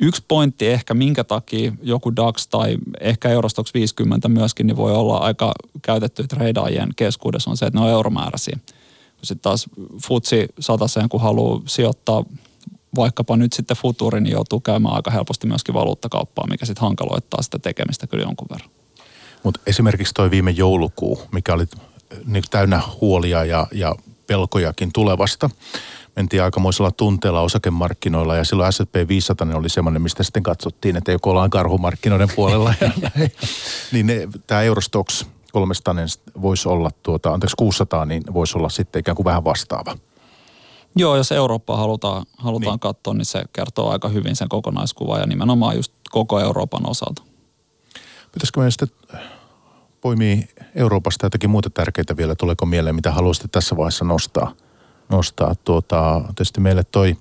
Yksi pointti ehkä, minkä takia joku DAX tai ehkä Eurostox 50 myöskin, niin voi olla aika käytetty treidaajien keskuudessa on se, että ne on euromääräisiä. Sitten taas futsi sataseen, kun haluaa sijoittaa vaikkapa nyt sitten futuri, niin joutuu käymään aika helposti myöskin valuuttakauppaa, mikä sitten hankaloittaa sitä tekemistä kyllä jonkun verran. Mutta esimerkiksi toi viime joulukuu, mikä oli niin täynnä huolia ja, ja pelkojakin tulevasta. Mentiin aikamoisella tunteella osakemarkkinoilla ja silloin S&P 500 oli semmoinen, mistä sitten katsottiin, että joko ollaan karhumarkkinoiden puolella. ja, (laughs) niin tämä Eurostox 300 voisi olla, tuota, anteeksi 600, niin voisi olla sitten ikään kuin vähän vastaava. Joo, jos Eurooppaa halutaan, halutaan niin. katsoa, niin se kertoo aika hyvin sen kokonaiskuvan ja nimenomaan just koko Euroopan osalta. Pitäisikö meidän sitten poimia Euroopasta jotakin muuta tärkeitä vielä? Tuleeko mieleen, mitä haluaisitte tässä vaiheessa nostaa? nostaa tuota, tietysti meille toi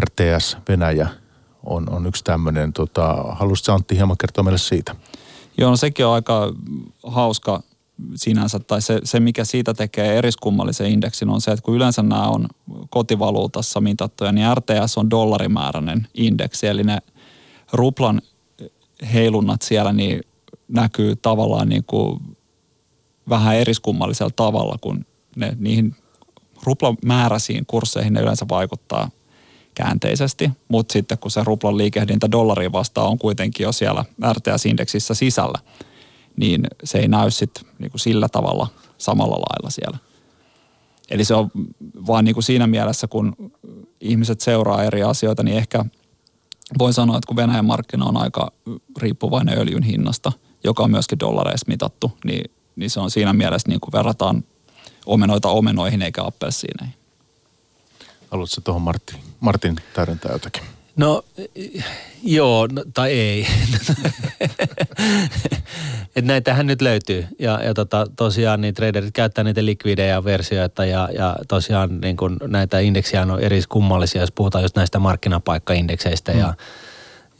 RTS Venäjä on, on yksi tämmöinen. Tota, haluaisitko Antti hieman kertoa meille siitä? Joo, no sekin on aika hauska sinänsä, tai se, se mikä siitä tekee eriskummallisen indeksin on se, että kun yleensä nämä on kotivaluutassa mitattuja, niin RTS on dollarimääräinen indeksi, eli ne ruplan heilunnat siellä niin näkyy tavallaan niin kuin vähän eriskummallisella tavalla, kun ne niihin ruplamääräisiin kursseihin ne yleensä vaikuttaa käänteisesti, mutta sitten kun se ruplan liikehdintä dollariin vastaan on kuitenkin jo siellä RTS-indeksissä sisällä, niin se ei näy sitten niin kuin sillä tavalla samalla lailla siellä. Eli se on vaan niin kuin siinä mielessä, kun ihmiset seuraa eri asioita, niin ehkä voi sanoa, että kun Venäjän markkina on aika riippuvainen öljyn hinnasta, joka on myöskin dollareissa mitattu, niin, niin se on siinä mielessä niin verrataan omenoita omenoihin eikä appelsiineihin. Haluatko tuohon Martin, Martin täydentää jotakin? No joo, no, tai ei. (laughs) Et näitähän nyt löytyy. Ja, ja tota, tosiaan niin traderit käyttää niitä likvidejä versioita ja, ja tosiaan niin kun näitä indeksiä on eri kummallisia, jos puhutaan just näistä markkinapaikkaindekseistä mm. ja,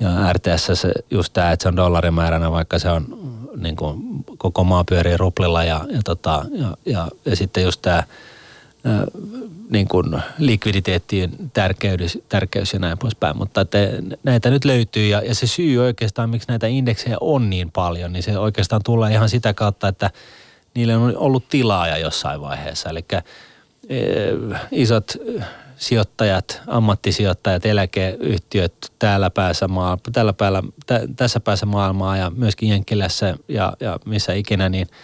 ja RTS just tämä, että se on dollarimääränä, vaikka se on niin kuin, koko maa pyörii ruplilla ja, ja, tota, ja, ja, ja sitten just tämä niin kuin likviditeettien tärkeys, tärkeys ja näin poispäin. Mutta että näitä nyt löytyy ja, ja se syy oikeastaan, miksi näitä indeksejä on niin paljon, niin se oikeastaan tulee ihan sitä kautta, että niille on ollut tilaaja jossain vaiheessa. Eli isot sijoittajat, ammattisijoittajat, eläkeyhtiöt täällä päässä maa, tällä päällä, tä, tässä päässä maailmaa ja myöskin Jenkkilässä ja, ja missä ikinä, niin –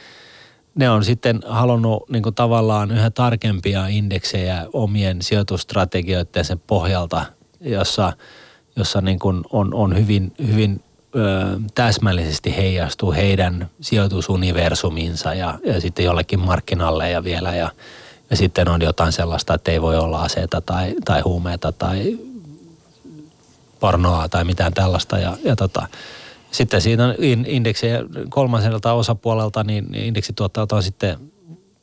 ne on sitten halunnut niin kuin tavallaan yhä tarkempia indeksejä omien sijoitustrategioiden sen pohjalta, jossa, jossa niin kuin on, on hyvin, hyvin ö, täsmällisesti heijastuu heidän sijoitusuniversuminsa ja, ja sitten jollekin markkinalle ja vielä ja, ja sitten on jotain sellaista, että ei voi olla aseita tai, tai huumeita tai pornoa tai mitään tällaista ja, ja tota, sitten siinä on indeksiä kolmanselta osapuolelta, niin indeksituottajat on sitten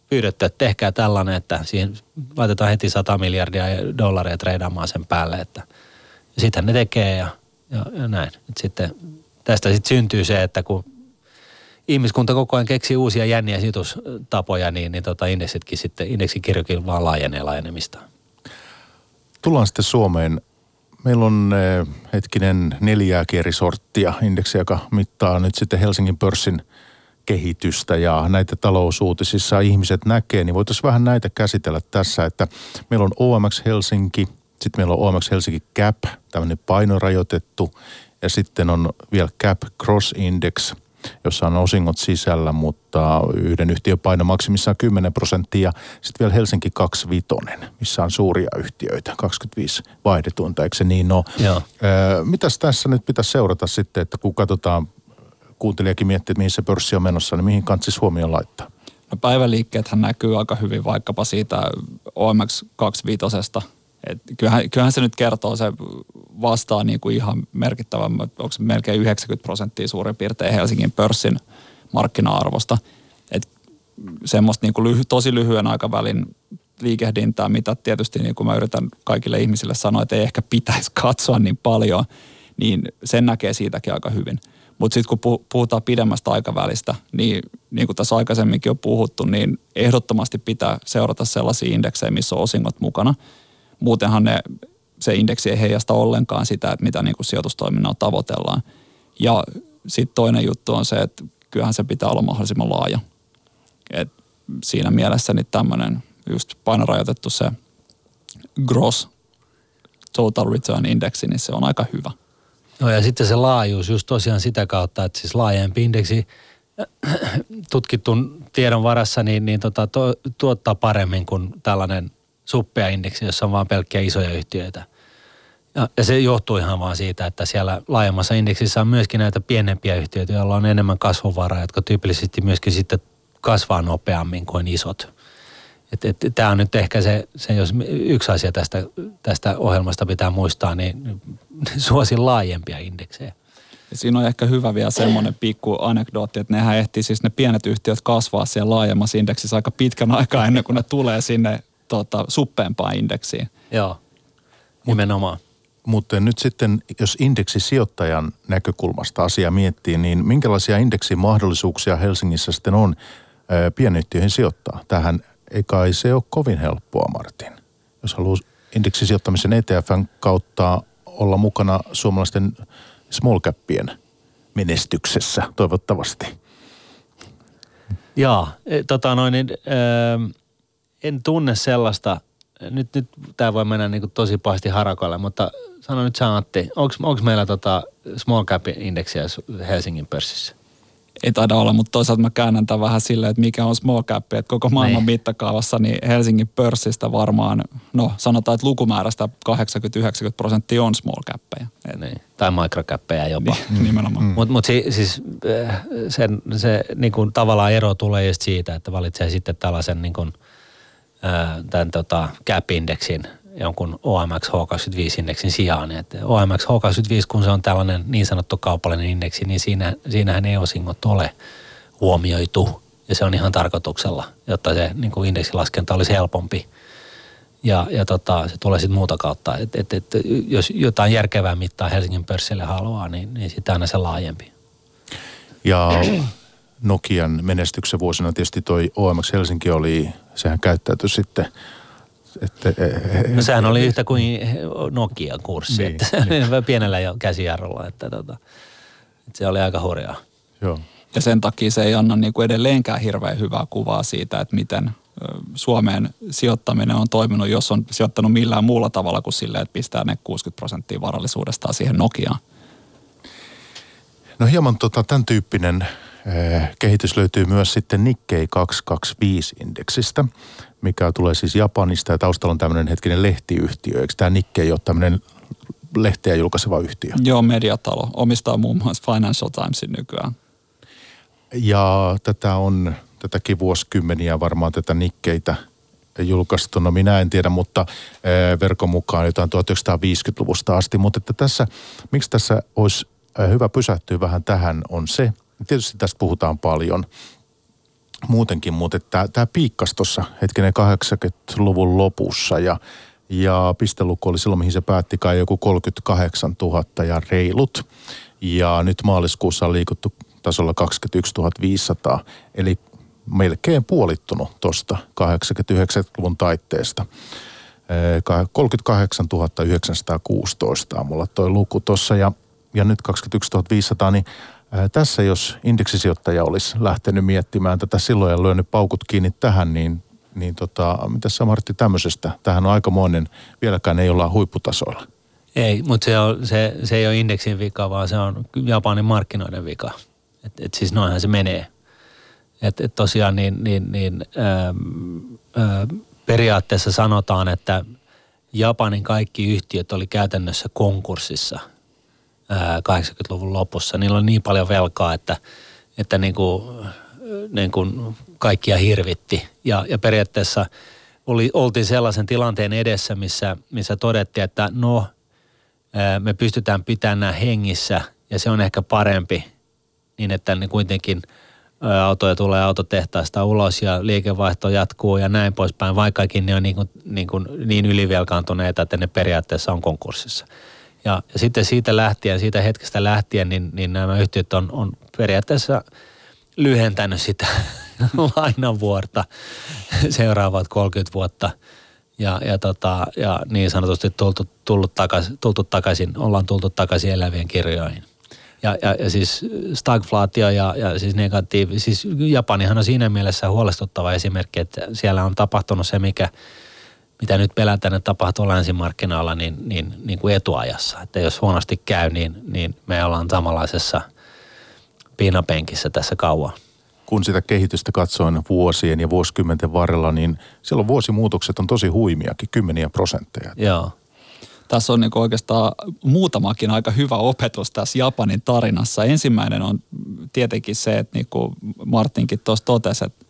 pyydetty, että tehkää tällainen, että siihen laitetaan heti 100 miljardia dollaria treidaamaan sen päälle. Että, sitten ne tekee ja, ja, ja näin. Et sitten, tästä sitten syntyy se, että kun ihmiskunta koko ajan keksii uusia jänniä sijoitustapoja, niin, niin tota indeksitkin sitten, indeksikirjokin vaan laajenee laajenemista. Tullaan sitten Suomeen Meillä on eh, hetkinen neljääkin eri sorttia indeksiä, joka mittaa nyt sitten Helsingin pörssin kehitystä. Ja näitä talousuutisissa ihmiset näkee, niin voitaisiin vähän näitä käsitellä tässä, että meillä on OMX Helsinki, sitten meillä on OMX Helsinki Cap, tämmöinen painorajoitettu, ja sitten on vielä Cap Cross Index, jossa on osingot sisällä, mutta yhden yhtiön paino maksimissaan 10 prosenttia. Sitten vielä Helsinki 25, missä on suuria yhtiöitä, 25 vaihdetunta, eikö se niin ole? Joo. Öö, mitäs tässä nyt pitäisi seurata sitten, että kun katsotaan, kuuntelijakin miettii, että mihin se pörssi on menossa, niin mihin kantsisi huomioon laittaa? No päiväliikkeethän näkyy aika hyvin vaikkapa siitä OMX 25 et kyllähän, kyllähän se nyt kertoo, se vastaa niin kuin ihan merkittävän, onko se melkein 90 prosenttia suurin piirtein Helsingin pörssin markkina-arvosta. Et semmoista niin kuin lyhy, tosi lyhyen aikavälin liikehdintää, mitä tietysti niin kuin mä yritän kaikille ihmisille sanoa, että ei ehkä pitäisi (laughs) katsoa niin paljon, niin sen näkee siitäkin aika hyvin. Mutta sitten kun puhutaan pidemmästä aikavälistä, niin niin kuin tässä aikaisemminkin on puhuttu, niin ehdottomasti pitää seurata sellaisia indeksejä, missä on osingot mukana – muutenhan ne, se indeksi ei heijasta ollenkaan sitä, että mitä niin kuin sijoitustoiminnalla tavoitellaan. Ja sitten toinen juttu on se, että kyllähän se pitää olla mahdollisimman laaja. Et siinä mielessä niin tämmöinen just painorajoitettu se gross total return indeksi, niin se on aika hyvä. No ja sitten se laajuus just tosiaan sitä kautta, että siis laajempi indeksi tutkitun tiedon varassa niin, niin tota, to, tuottaa paremmin kuin tällainen suppea indeksi, jossa on vain pelkkiä isoja yhtiöitä. Ja, se johtuu ihan vaan siitä, että siellä laajemmassa indeksissä on myöskin näitä pienempiä yhtiöitä, joilla on enemmän kasvuvaraa, jotka tyypillisesti myöskin sitten kasvaa nopeammin kuin isot. Tämä on nyt ehkä se, se, jos yksi asia tästä, tästä ohjelmasta pitää muistaa, niin (laughs) suosin laajempia indeksejä. Ja siinä on ehkä hyvä vielä semmoinen pikku anekdootti, että nehän ehtii siis ne pienet yhtiöt kasvaa siellä laajemmassa indeksissä aika pitkän aikaa ennen kuin ne tulee sinne tota, suppeempaan indeksiin. Joo, nimenomaan. Mutta nyt sitten, jos indeksisijoittajan näkökulmasta asia miettii, niin minkälaisia indeksimahdollisuuksia Helsingissä sitten on ää, pienyhtiöihin sijoittaa? Tähän ei kai se ole kovin helppoa, Martin. Jos haluaa indeksisijoittamisen ETFn kautta olla mukana suomalaisten small capien menestyksessä, toivottavasti. Joo, e, tota noin, niin, ö, en tunne sellaista, nyt, nyt tämä voi mennä niin tosi pahasti harakolle, mutta sano nyt sä Antti, onko meillä tota small cap indeksiä Helsingin pörssissä? ei taida olla, mutta toisaalta mä käännän tämän vähän silleen, että mikä on small cap, että koko maailman niin. mittakaavassa, niin Helsingin pörssistä varmaan, no sanotaan, että lukumäärästä 80-90 prosenttia on small cappeja. Niin. Tai microcappeja jopa. Niin, (laughs) nimenomaan. Mm. Mutta mut si, siis eh, sen, se niin kuin tavallaan ero tulee just siitä, että valitsee sitten tällaisen niin kuin, eh, tämän tota, cap-indeksin – jonkun OMX H25-indeksin sijaan. Että OMX H25, kun se on tällainen niin sanottu kaupallinen indeksi, niin siinä, siinähän ei osingot ole huomioitu. Ja se on ihan tarkoituksella, jotta se niin kuin indeksilaskenta olisi helpompi. Ja, ja tota, se tulee sitten muuta kautta. Et, et, et, jos jotain järkevää mittaa Helsingin pörssille haluaa, niin, niin sitten aina se laajempi. Ja Nokian menestyksen vuosina tietysti toi OMX Helsinki oli, sehän käyttäytyi sitten – että, e, e, no sehän oli yhtä kuin Nokian kurssi, niin, että niin. pienellä jo käsijarrulla, että, tota, että se oli aika hurjaa. Joo. Ja sen takia se ei anna niin kuin edelleenkään hirveän hyvää kuvaa siitä, että miten Suomeen sijoittaminen on toiminut, jos on sijoittanut millään muulla tavalla kuin silleen, että pistää ne 60 prosenttia varallisuudestaan siihen Nokiaan. No hieman tota, tämän tyyppinen eh, kehitys löytyy myös sitten Nikkei 225-indeksistä mikä tulee siis Japanista ja taustalla on tämmöinen hetkinen lehtiyhtiö. Eikö tämä Nikkei ole tämmöinen lehteä julkaiseva yhtiö? Joo, mediatalo. Omistaa muun muassa Financial Timesin nykyään. Ja tätä on tätäkin vuosikymmeniä varmaan tätä Nikkeitä julkaistu. No minä en tiedä, mutta verkon mukaan jotain 1950-luvusta asti. Mutta että tässä, miksi tässä olisi hyvä pysähtyä vähän tähän on se, tietysti tästä puhutaan paljon – muutenkin, mutta että tämä piikkasi tuossa hetkinen 80-luvun lopussa ja, ja pisteluku oli silloin, mihin se päätti kai joku 38 000 ja reilut. Ja nyt maaliskuussa on liikuttu tasolla 21 500, eli melkein puolittunut tuosta 89-luvun taitteesta. 38 916 on mulla toi luku tuossa ja, ja nyt 21 500, niin tässä jos indeksisijoittaja olisi lähtenyt miettimään tätä silloin ja lyönyt paukut kiinni tähän, niin, niin tota, mitä sä Martti tämmöisestä? Tähän on aikamoinen, vieläkään ei olla huipputasoilla. Ei, mutta se, on, se, se ei ole indeksin vika, vaan se on Japanin markkinoiden vika. Et, et siis noinhan se menee. Et, et tosiaan niin, niin, niin ähm, äh, periaatteessa sanotaan, että Japanin kaikki yhtiöt oli käytännössä konkurssissa – 80-luvun lopussa. Niillä oli niin paljon velkaa, että, että niin kuin, niin kuin kaikkia hirvitti. Ja, ja periaatteessa oli, oltiin sellaisen tilanteen edessä, missä, missä todettiin, että no, me pystytään pitämään nämä hengissä ja se on ehkä parempi niin, että ne kuitenkin autoja tulee autotehtaista ulos ja liikevaihto jatkuu ja näin poispäin, vaikkakin ne on niin, kuin, niin, kuin niin ylivelkaantuneita, että ne periaatteessa on konkurssissa. Ja, ja sitten siitä lähtien, siitä hetkestä lähtien, niin, niin nämä yhtiöt on, on periaatteessa lyhentänyt sitä (laughs) lainavuorta seuraavat 30 vuotta. Ja, ja, tota, ja niin sanotusti tultu, tullut takaisin, tultu takaisin, ollaan tultu takaisin elävien kirjoihin. Ja, ja, ja siis stagflaatio ja, ja siis negatiivi, siis Japanihan on siinä mielessä huolestuttava esimerkki, että siellä on tapahtunut se, mikä – mitä nyt pelätään, että tapahtuu länsimarkkinoilla, niin, niin, niin kuin etuajassa. Että jos huonosti käy, niin, niin me ollaan samanlaisessa piinapenkissä tässä kauan. Kun sitä kehitystä katsoin vuosien ja vuosikymmenten varrella, niin silloin vuosimuutokset on tosi huimiakin, kymmeniä prosentteja. Joo. Tässä on niin oikeastaan muutamakin aika hyvä opetus tässä Japanin tarinassa. Ensimmäinen on tietenkin se, että niin kuin Martinkin tuossa totesi, että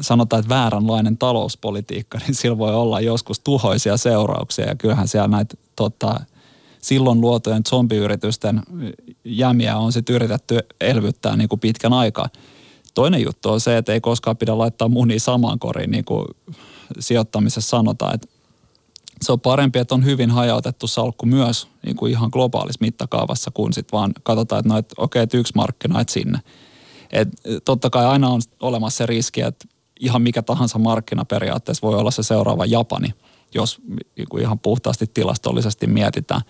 sanotaan, että vääränlainen talouspolitiikka, niin sillä voi olla joskus tuhoisia seurauksia. Ja kyllähän siellä näitä tota, silloin luotujen zombiyritysten jämiä on sitten yritetty elvyttää niin kuin pitkän aikaa. Toinen juttu on se, että ei koskaan pidä laittaa muni samaan koriin, niin kuin sijoittamisessa sanotaan, että se on parempi, että on hyvin hajautettu salkku myös niin kuin ihan globaalissa mittakaavassa, kun sitten vaan katsotaan, että no, et, okei, että yksi markkina, että sinne. Et totta kai aina on olemassa se riski, että ihan mikä tahansa markkina periaatteessa voi olla se seuraava Japani, jos niin ihan puhtaasti tilastollisesti mietitään.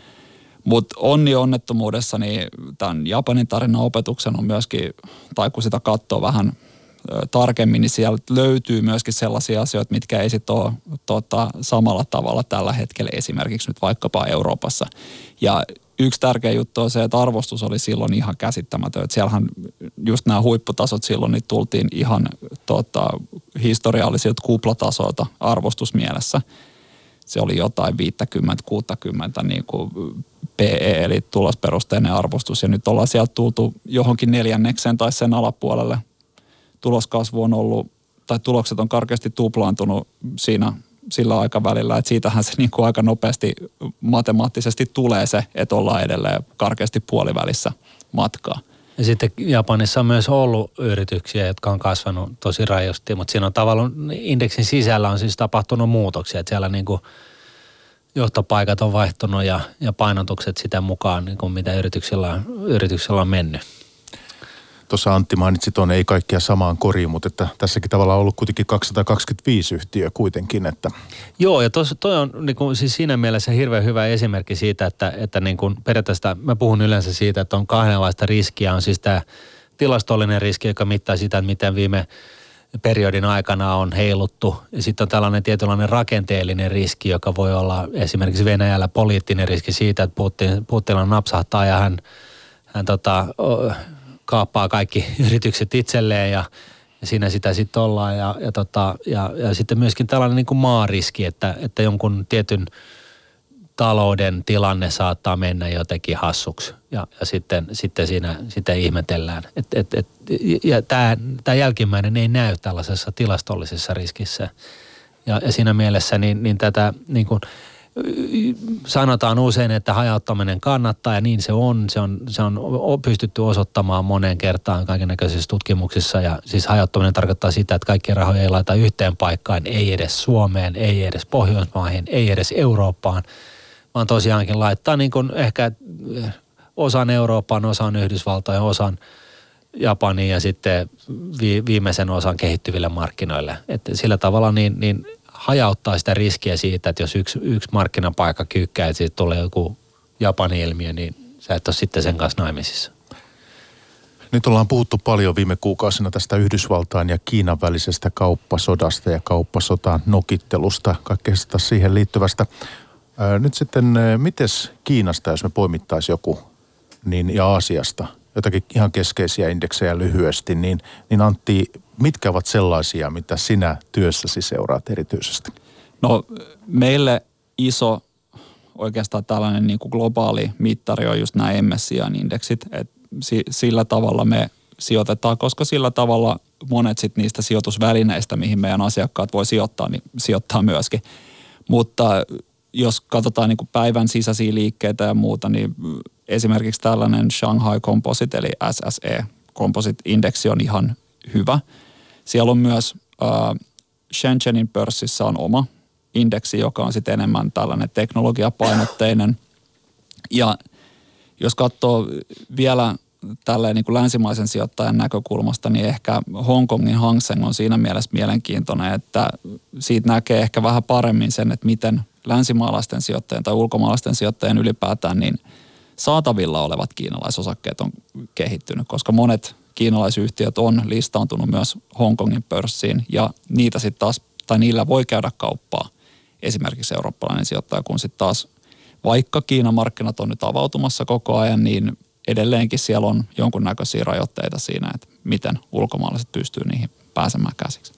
Mutta onni onnettomuudessa, niin tämän Japanin tarinan opetuksen on myöskin, tai kun sitä katsoo vähän tarkemmin, niin sieltä löytyy myöskin sellaisia asioita, mitkä ei sitten ole tota, samalla tavalla tällä hetkellä esimerkiksi nyt vaikkapa Euroopassa. Ja yksi tärkeä juttu on se, että arvostus oli silloin ihan käsittämätön. Että siellähän just nämä huipputasot silloin niin tultiin ihan tota, historiallisilta kuplatasoilta arvostusmielessä. Se oli jotain 50-60 niin kuin PE, eli tulosperusteinen arvostus. Ja nyt ollaan sieltä tultu johonkin neljännekseen tai sen alapuolelle. Tuloskasvu on ollut, tai tulokset on karkeasti tuplaantunut siinä sillä aikavälillä, että siitähän se niin kuin aika nopeasti matemaattisesti tulee se, että ollaan edelleen karkeasti puolivälissä matkaa. Ja sitten Japanissa on myös ollut yrityksiä, jotka on kasvanut tosi rajusti, mutta siinä on tavallaan indeksin sisällä on siis tapahtunut muutoksia, että siellä niin kuin johtopaikat on vaihtunut ja, ja painotukset sitä mukaan, niin kuin mitä yrityksillä, yrityksillä on mennyt. Tuossa Antti mainitsi tuonne ei kaikkia samaan koriin, mutta että tässäkin tavalla on ollut kuitenkin 225 yhtiöä kuitenkin. Että. Joo, ja tos, toi on niin kuin, siis siinä mielessä hirveän hyvä esimerkki siitä, että, että niin kuin periaatteessa mä puhun yleensä siitä, että on kahdenlaista riskiä. On siis tämä tilastollinen riski, joka mittaa sitä, että miten viime periodin aikana on heiluttu. Ja sitten on tällainen tietynlainen rakenteellinen riski, joka voi olla esimerkiksi Venäjällä poliittinen riski siitä, että Putin, Putin napsahtaa ja hän, hän tota, kaappaa kaikki (laughs) yritykset itselleen ja, ja siinä sitä sitten ollaan. Ja, ja, tota, ja, ja sitten myöskin tällainen niin kuin maariski, että, että jonkun tietyn talouden tilanne saattaa mennä jotenkin hassuksi ja, ja sitten, sitten siinä sitten ihmetellään. Et, et, et, ja tämä, tämä jälkimmäinen ei näy tällaisessa tilastollisessa riskissä. Ja, ja siinä mielessä niin, niin tätä niin kuin, sanotaan usein, että hajauttaminen kannattaa ja niin se on. Se on, se on pystytty osoittamaan moneen kertaan kaikenlaisissa tutkimuksissa ja siis hajauttaminen tarkoittaa sitä, että kaikkia rahoja ei laita yhteen paikkaan, ei edes Suomeen, ei edes Pohjoismaihin, ei edes Eurooppaan, vaan tosiaankin laittaa niin kuin ehkä osan Euroopan, osan Yhdysvaltojen, osan Japaniin ja sitten viimeisen osan kehittyville markkinoille. Että sillä tavalla niin, niin hajauttaa sitä riskiä siitä, että jos yksi, yksi markkinapaikka kyykkää, että siitä tulee joku Japani-ilmiö, niin sä et ole sitten sen kanssa naimisissa. Nyt ollaan puhuttu paljon viime kuukausina tästä Yhdysvaltain ja Kiinan välisestä kauppasodasta ja kauppasotaan nokittelusta, kaikkeesta siihen liittyvästä. Nyt sitten, miten Kiinasta, jos me poimittaisiin joku, niin, ja Aasiasta, jotakin ihan keskeisiä indeksejä lyhyesti, niin, niin Antti, mitkä ovat sellaisia, mitä sinä työssäsi seuraat erityisesti? No meille iso oikeastaan tällainen niin kuin globaali mittari on just nämä MSCI-indeksit, että sillä tavalla me sijoitetaan, koska sillä tavalla monet sit niistä sijoitusvälineistä, mihin meidän asiakkaat voi sijoittaa, niin sijoittaa myöskin. Mutta jos katsotaan niin kuin päivän sisäisiä liikkeitä ja muuta, niin esimerkiksi tällainen Shanghai Composite eli SSE Composite-indeksi on ihan hyvä. Siellä on myös äh, Shenzhenin pörssissä on oma indeksi, joka on sitten enemmän tällainen teknologiapainotteinen. Ja jos katsoo vielä tälleen niin kuin länsimaisen sijoittajan näkökulmasta, niin ehkä Hongkongin Hang Seng on siinä mielessä mielenkiintoinen, että siitä näkee ehkä vähän paremmin sen, että miten länsimaalaisten sijoittajien tai ulkomaalaisten sijoittajien ylipäätään niin saatavilla olevat kiinalaisosakkeet on kehittynyt, koska monet kiinalaisyhtiöt on listaantunut myös Hongkongin pörssiin ja niitä sitten taas, tai niillä voi käydä kauppaa esimerkiksi eurooppalainen sijoittaja, kun sitten taas vaikka Kiinan markkinat on nyt avautumassa koko ajan, niin edelleenkin siellä on jonkunnäköisiä rajoitteita siinä, että miten ulkomaalaiset pystyy niihin pääsemään käsiksi.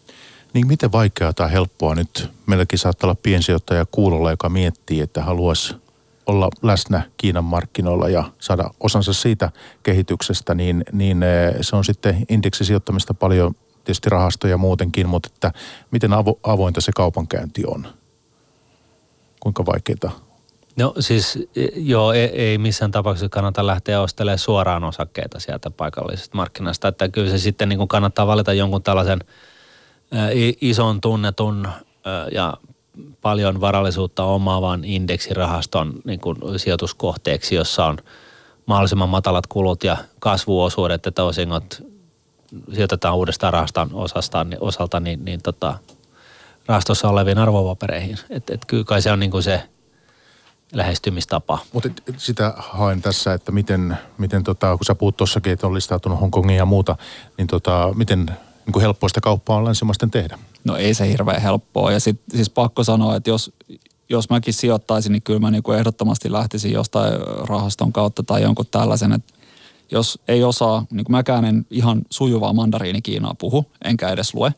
Niin miten vaikeaa tai helppoa nyt meilläkin saattaa olla piensijoittaja kuulolla, joka miettii, että haluaisi olla läsnä Kiinan markkinoilla ja saada osansa siitä kehityksestä, niin, niin eh, se on sitten indeksisijoittamista paljon tietysti rahastoja muutenkin, mutta että miten avo, avointa se kaupankäynti on? Kuinka vaikeita No siis e, joo, ei, ei missään tapauksessa kannata lähteä ostelemaan suoraan osakkeita sieltä paikallisesta markkinasta. Että kyllä se sitten niin kuin kannattaa valita jonkun tällaisen ä, ison tunnetun ä, ja paljon varallisuutta omaavan indeksirahaston niin kuin sijoituskohteeksi, jossa on mahdollisimman matalat kulut ja kasvuosuudet, että osingot sijoitetaan uudestaan rahaston osastaan, osalta niin, niin tota, rahastossa oleviin arvopapereihin. Että et kyllä kai se on niin kuin se lähestymistapa. Mutta sitä haen tässä, että miten, miten tota, kun sä puhut tuossakin, että on listautunut Hongkongin ja muuta, niin tota, miten niin kuin helppoista kauppaa on länsimaisten tehdä. No ei se hirveän helppoa. Ja sit, siis pakko sanoa, että jos, jos mäkin sijoittaisin, niin kyllä mä niin kuin ehdottomasti lähtisin jostain rahaston kautta tai jonkun tällaisen, että jos ei osaa, niin kuin mäkään en ihan sujuvaa mandariinikiinaa puhu, enkä edes lue,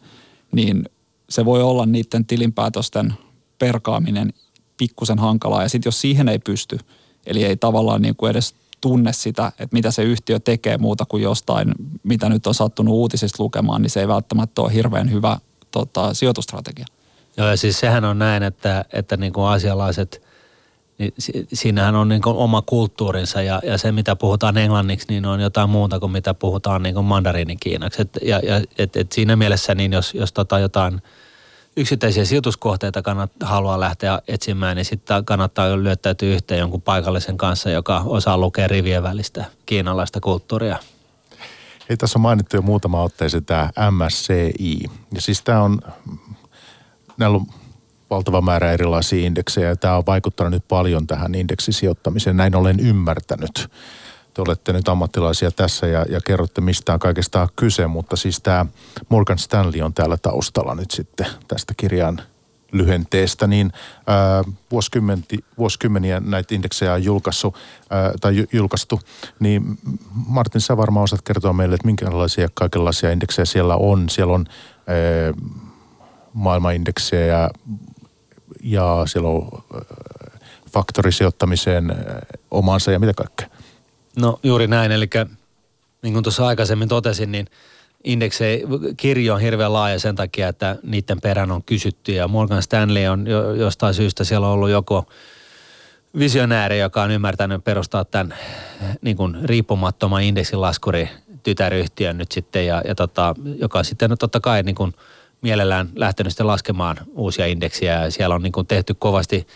niin se voi olla niiden tilinpäätösten perkaaminen pikkusen hankalaa. Ja sitten jos siihen ei pysty, eli ei tavallaan niin kuin edes tunne sitä, että mitä se yhtiö tekee muuta kuin jostain, mitä nyt on sattunut uutisista lukemaan, niin se ei välttämättä ole hirveän hyvä tota, sijoitustrategia. Joo ja siis sehän on näin, että, että niin kuin asialaiset, niin siinähän on niin kuin oma kulttuurinsa ja, ja se mitä puhutaan englanniksi, niin on jotain muuta kuin mitä puhutaan niin kuin mandariinikiinaksi. Et, ja, ja, et, et siinä mielessä niin jos, jos tota jotain yksittäisiä sijoituskohteita kannat, haluaa lähteä etsimään, niin sitten kannattaa lyöttäytyä yhteen jonkun paikallisen kanssa, joka osaa lukea rivien välistä kiinalaista kulttuuria. Hei, tässä on mainittu jo muutama otteeseen tämä MSCI. Ja siis tämä on, näillä on valtava määrä erilaisia indeksejä ja tämä on vaikuttanut nyt paljon tähän indeksisijoittamiseen. Näin olen ymmärtänyt. Te olette nyt ammattilaisia tässä ja, ja kerrotte mistä on kaikesta kyse, mutta siis tämä Morgan Stanley on täällä taustalla nyt sitten tästä kirjan lyhenteestä, niin ää, vuosikymmeniä näitä indeksejä on julkaistu, ää, tai julkaistu, niin Martin, sä varmaan osaat kertoa meille, että minkälaisia kaikenlaisia indeksejä siellä on. Siellä on ää, maailmanindeksejä ja, ja siellä on ää, faktorisijoittamiseen ää, omansa ja mitä kaikkea. No juuri näin, eli niin kuin tuossa aikaisemmin totesin, niin indeksei, kirjo on hirveän laaja sen takia, että niiden perään on kysytty. Ja Morgan Stanley on jo, jostain syystä siellä on ollut joko visionääri, joka on ymmärtänyt perustaa tämän niin kuin riippumattoman indeksilaskuri tytäryhtiön nyt sitten ja, ja tota, joka sitten totta kai niin kuin mielellään lähtenyt sitten laskemaan uusia indeksiä. Ja siellä on niin kuin tehty kovasti –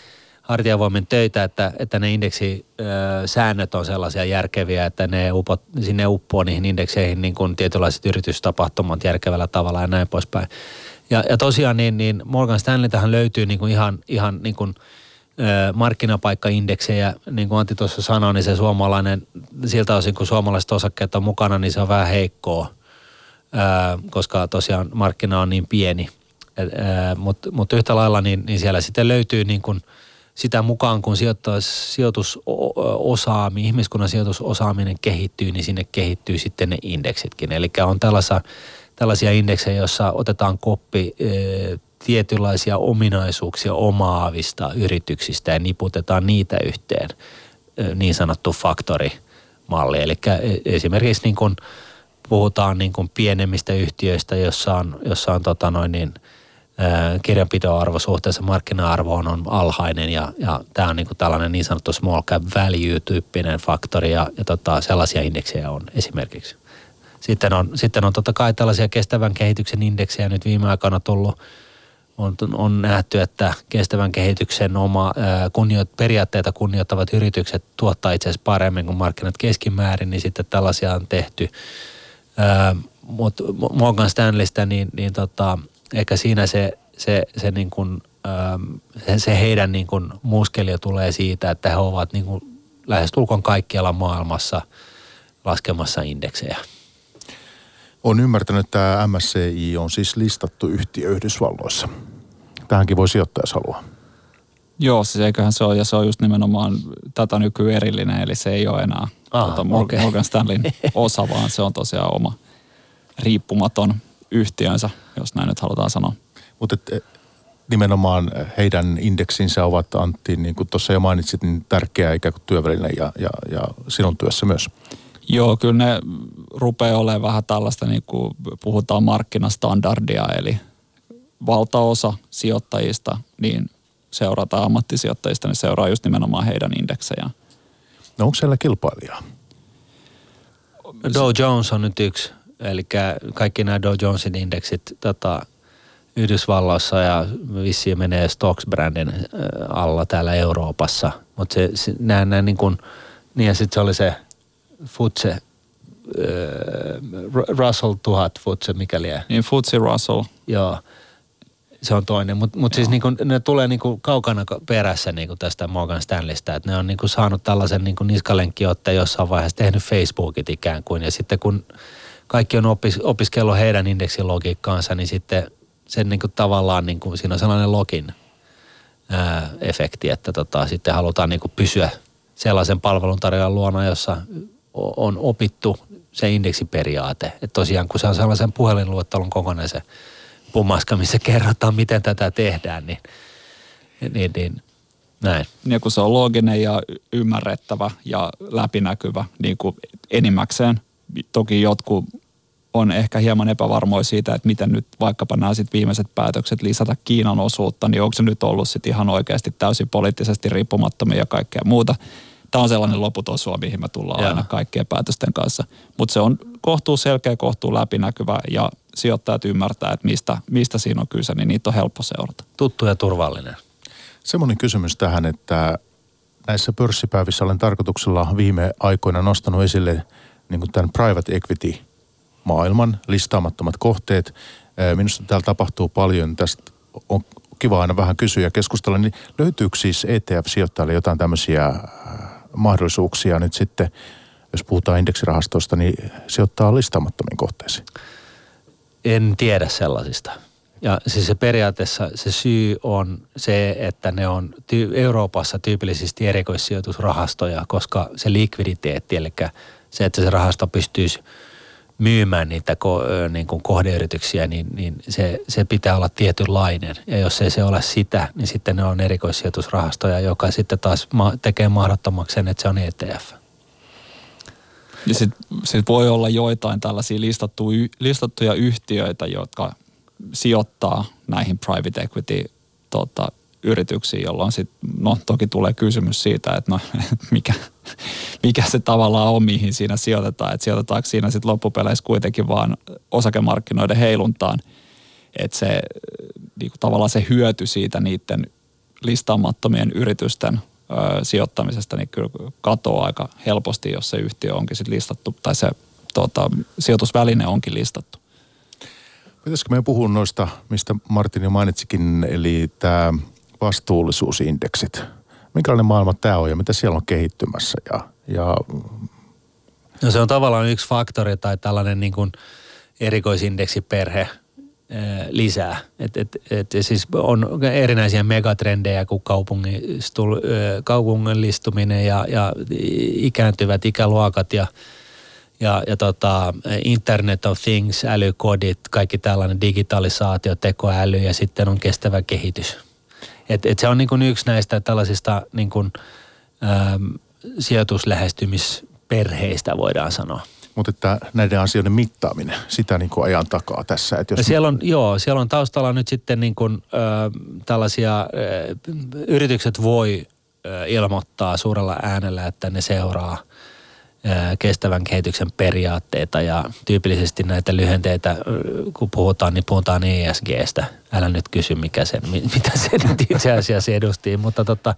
hartiavoimin töitä, että, että ne indeksisäännöt on sellaisia järkeviä, että ne upot, sinne uppoo niihin indekseihin niin kuin tietynlaiset yritystapahtumat järkevällä tavalla ja näin poispäin. Ja, ja tosiaan niin, niin Morgan Stanley tähän löytyy niin kuin ihan, ihan niin kuin, markkinapaikkaindeksejä, niin kuin Antti tuossa sanoi, niin se suomalainen, siltä osin kun suomalaiset osakkeet on mukana, niin se on vähän heikkoa, koska tosiaan markkina on niin pieni. Mutta mut yhtä lailla niin, niin siellä sitten löytyy niin kuin – sitä mukaan, kun sijoitusosaaminen, ihmiskunnan sijoitusosaaminen kehittyy, niin sinne kehittyy sitten ne indeksitkin. Eli on tällaisia, tällaisia indeksejä, joissa otetaan koppi tietynlaisia ominaisuuksia omaavista yrityksistä ja niputetaan niitä yhteen, niin sanottu faktorimalli. Eli esimerkiksi niin kun puhutaan niin kun pienemmistä yhtiöistä, jossa on, jossa on tota noin niin – kirjanpitoarvo suhteessa markkina-arvoon on alhainen ja, ja tämä on niin kuin tällainen niin sanottu small cap value-tyyppinen faktori ja, ja tota, sellaisia indeksejä on esimerkiksi. Sitten on, sitten on totta kai tällaisia kestävän kehityksen indeksejä nyt viime aikoina tullut. On, on nähty, että kestävän kehityksen oma kunnioit, periaatteita kunnioittavat yritykset tuottaa itse asiassa paremmin kuin markkinat keskimäärin, niin sitten tällaisia on tehty. Mutta Morgan Stanleystä, niin, niin tota, ehkä siinä se, se, se, niin kuin, se, se heidän niin kuin muskelio tulee siitä, että he ovat niin kuin lähestulkoon kaikkialla maailmassa laskemassa indeksejä. On ymmärtänyt, että tämä MSCI on siis listattu yhtiö Yhdysvalloissa. Tähänkin voi sijoittaa, jos haluaa. Joo, siis eiköhän se ole, ja se on just nimenomaan tätä nykyään erillinen, eli se ei ole enää ah, tuota Morgan, okay. Morgan Stanleyn (laughs) osa, vaan se on tosiaan oma riippumaton yhtiönsä, jos näin nyt halutaan sanoa. Mutta eh, nimenomaan heidän indeksinsä ovat Antti, niin kuin tuossa jo mainitsit, niin tärkeä ikään kuin työväline ja, ja, ja sinun työssä myös. Joo, kyllä ne rupeaa olemaan vähän tällaista, niin kuin puhutaan markkinastandardia, eli valtaosa sijoittajista, niin seurataan ammattisijoittajista, niin seuraa just nimenomaan heidän indeksejään. No onko siellä kilpailijaa? Dow Jones on nyt yksi Eli kaikki nämä Dow Jonesin indeksit tota, Yhdysvalloissa ja vissiin menee Stocks-brändin alla täällä Euroopassa. Mutta se, se nämä, nämä niin kuin, niin ja sitten se oli se Futse, äh, Russell 1000 Futse, mikäli Niin Futse Russell. Joo, se on toinen. Mutta mut siis niinku, ne tulee niinku kaukana perässä niinku tästä Morgan Stanleystä. Että ne on niinku saanut tällaisen niinku niskalenkkiotteen jossain vaiheessa tehnyt Facebookit ikään kuin. Ja sitten kun kaikki on opis, opiskellut heidän indeksilogiikkaansa, niin sitten sen niin kuin tavallaan niin kuin, siinä on sellainen login ää, efekti, että tota, sitten halutaan niin kuin pysyä sellaisen palveluntarjoajan luona, jossa on opittu se indeksiperiaate. Että tosiaan kun se on sellaisen puhelinluettelon kokonainen se pumaska, missä kerrotaan, miten tätä tehdään, niin, niin, niin näin. Ja kun se on looginen ja ymmärrettävä ja läpinäkyvä niin kuin enimmäkseen. Toki jotkut on ehkä hieman epävarmoja siitä, että miten nyt vaikkapa nämä sit viimeiset päätökset lisätä Kiinan osuutta, niin onko se nyt ollut sitten ihan oikeasti täysin poliittisesti riippumattomia ja kaikkea muuta. Tämä on sellainen loputon sua, mihin me tullaan Jaa. aina kaikkien päätösten kanssa. Mutta se on kohtuu selkeä, kohtuu läpinäkyvä ja sijoittajat ymmärtää, että mistä, mistä siinä on kyse, niin niitä on helppo seurata. Tuttu ja turvallinen. Semmoinen kysymys tähän, että näissä pörssipäivissä olen tarkoituksella viime aikoina nostanut esille niin kuin tämän private equity maailman listaamattomat kohteet. Minusta täällä tapahtuu paljon, tästä on kiva aina vähän kysyä ja keskustella, niin löytyykö siis ETF-sijoittajille jotain tämmöisiä mahdollisuuksia nyt sitten, jos puhutaan indeksirahastosta, niin sijoittaa listaamattomiin kohteisiin? En tiedä sellaisista. Ja siis se periaatteessa se syy on se, että ne on Euroopassa tyypillisesti erikoissijoitusrahastoja, koska se likviditeetti, eli se, että se rahasto pystyisi myymään niitä ko- niin kuin kohdeyrityksiä, niin, niin se, se pitää olla tietynlainen. Ja jos ei se ole sitä, niin sitten ne on erikoissijoitusrahastoja, joka sitten taas ma- tekee mahdottomaksi sen, että se on ETF. Ja sitten sit voi olla joitain tällaisia listattuja, listattuja yhtiöitä, jotka sijoittaa näihin private equity tota, yrityksiin, jolloin sitten, no toki tulee kysymys siitä, että no mikä, mikä se tavallaan on, mihin siinä sijoitetaan. Että sijoitetaanko siinä sitten loppupeleissä kuitenkin vaan osakemarkkinoiden heiluntaan. Että se niin kuin tavallaan se hyöty siitä niiden listaamattomien yritysten ö, sijoittamisesta, niin kyllä katoaa aika helposti, jos se yhtiö onkin sitten listattu tai se tota, sijoitusväline onkin listattu. Pitäisikö meidän puhua noista, mistä Martin jo mainitsikin, eli tämä vastuullisuusindeksit. Minkälainen maailma tämä on ja mitä siellä on kehittymässä? Ja, ja... No se on tavallaan yksi faktori tai tällainen niin kuin erikoisindeksiperhe lisää. Et, et, et, siis on erinäisiä megatrendejä kuin kaupungistuminen ja, ja ikääntyvät ikäluokat ja, ja, ja tota, Internet of Things, älykodit, kaikki tällainen digitalisaatio, tekoäly ja sitten on kestävä kehitys. Et, et se on niin kuin yksi näistä tällaisista niin kuin, äm, sijoituslähestymisperheistä voidaan sanoa. Mutta että näiden asioiden mittaaminen, sitä niin kuin ajan takaa tässä. Että jos... siellä on, joo, siellä on taustalla nyt sitten niin kuin, ö, tällaisia, ö, yritykset voi ö, ilmoittaa suurella äänellä, että ne seuraa – kestävän kehityksen periaatteita ja tyypillisesti näitä lyhenteitä, kun puhutaan, niin puhutaan ESGstä. Älä nyt kysy, mikä sen, (laughs) mitä se nyt itse asiassa edustii, mutta tota,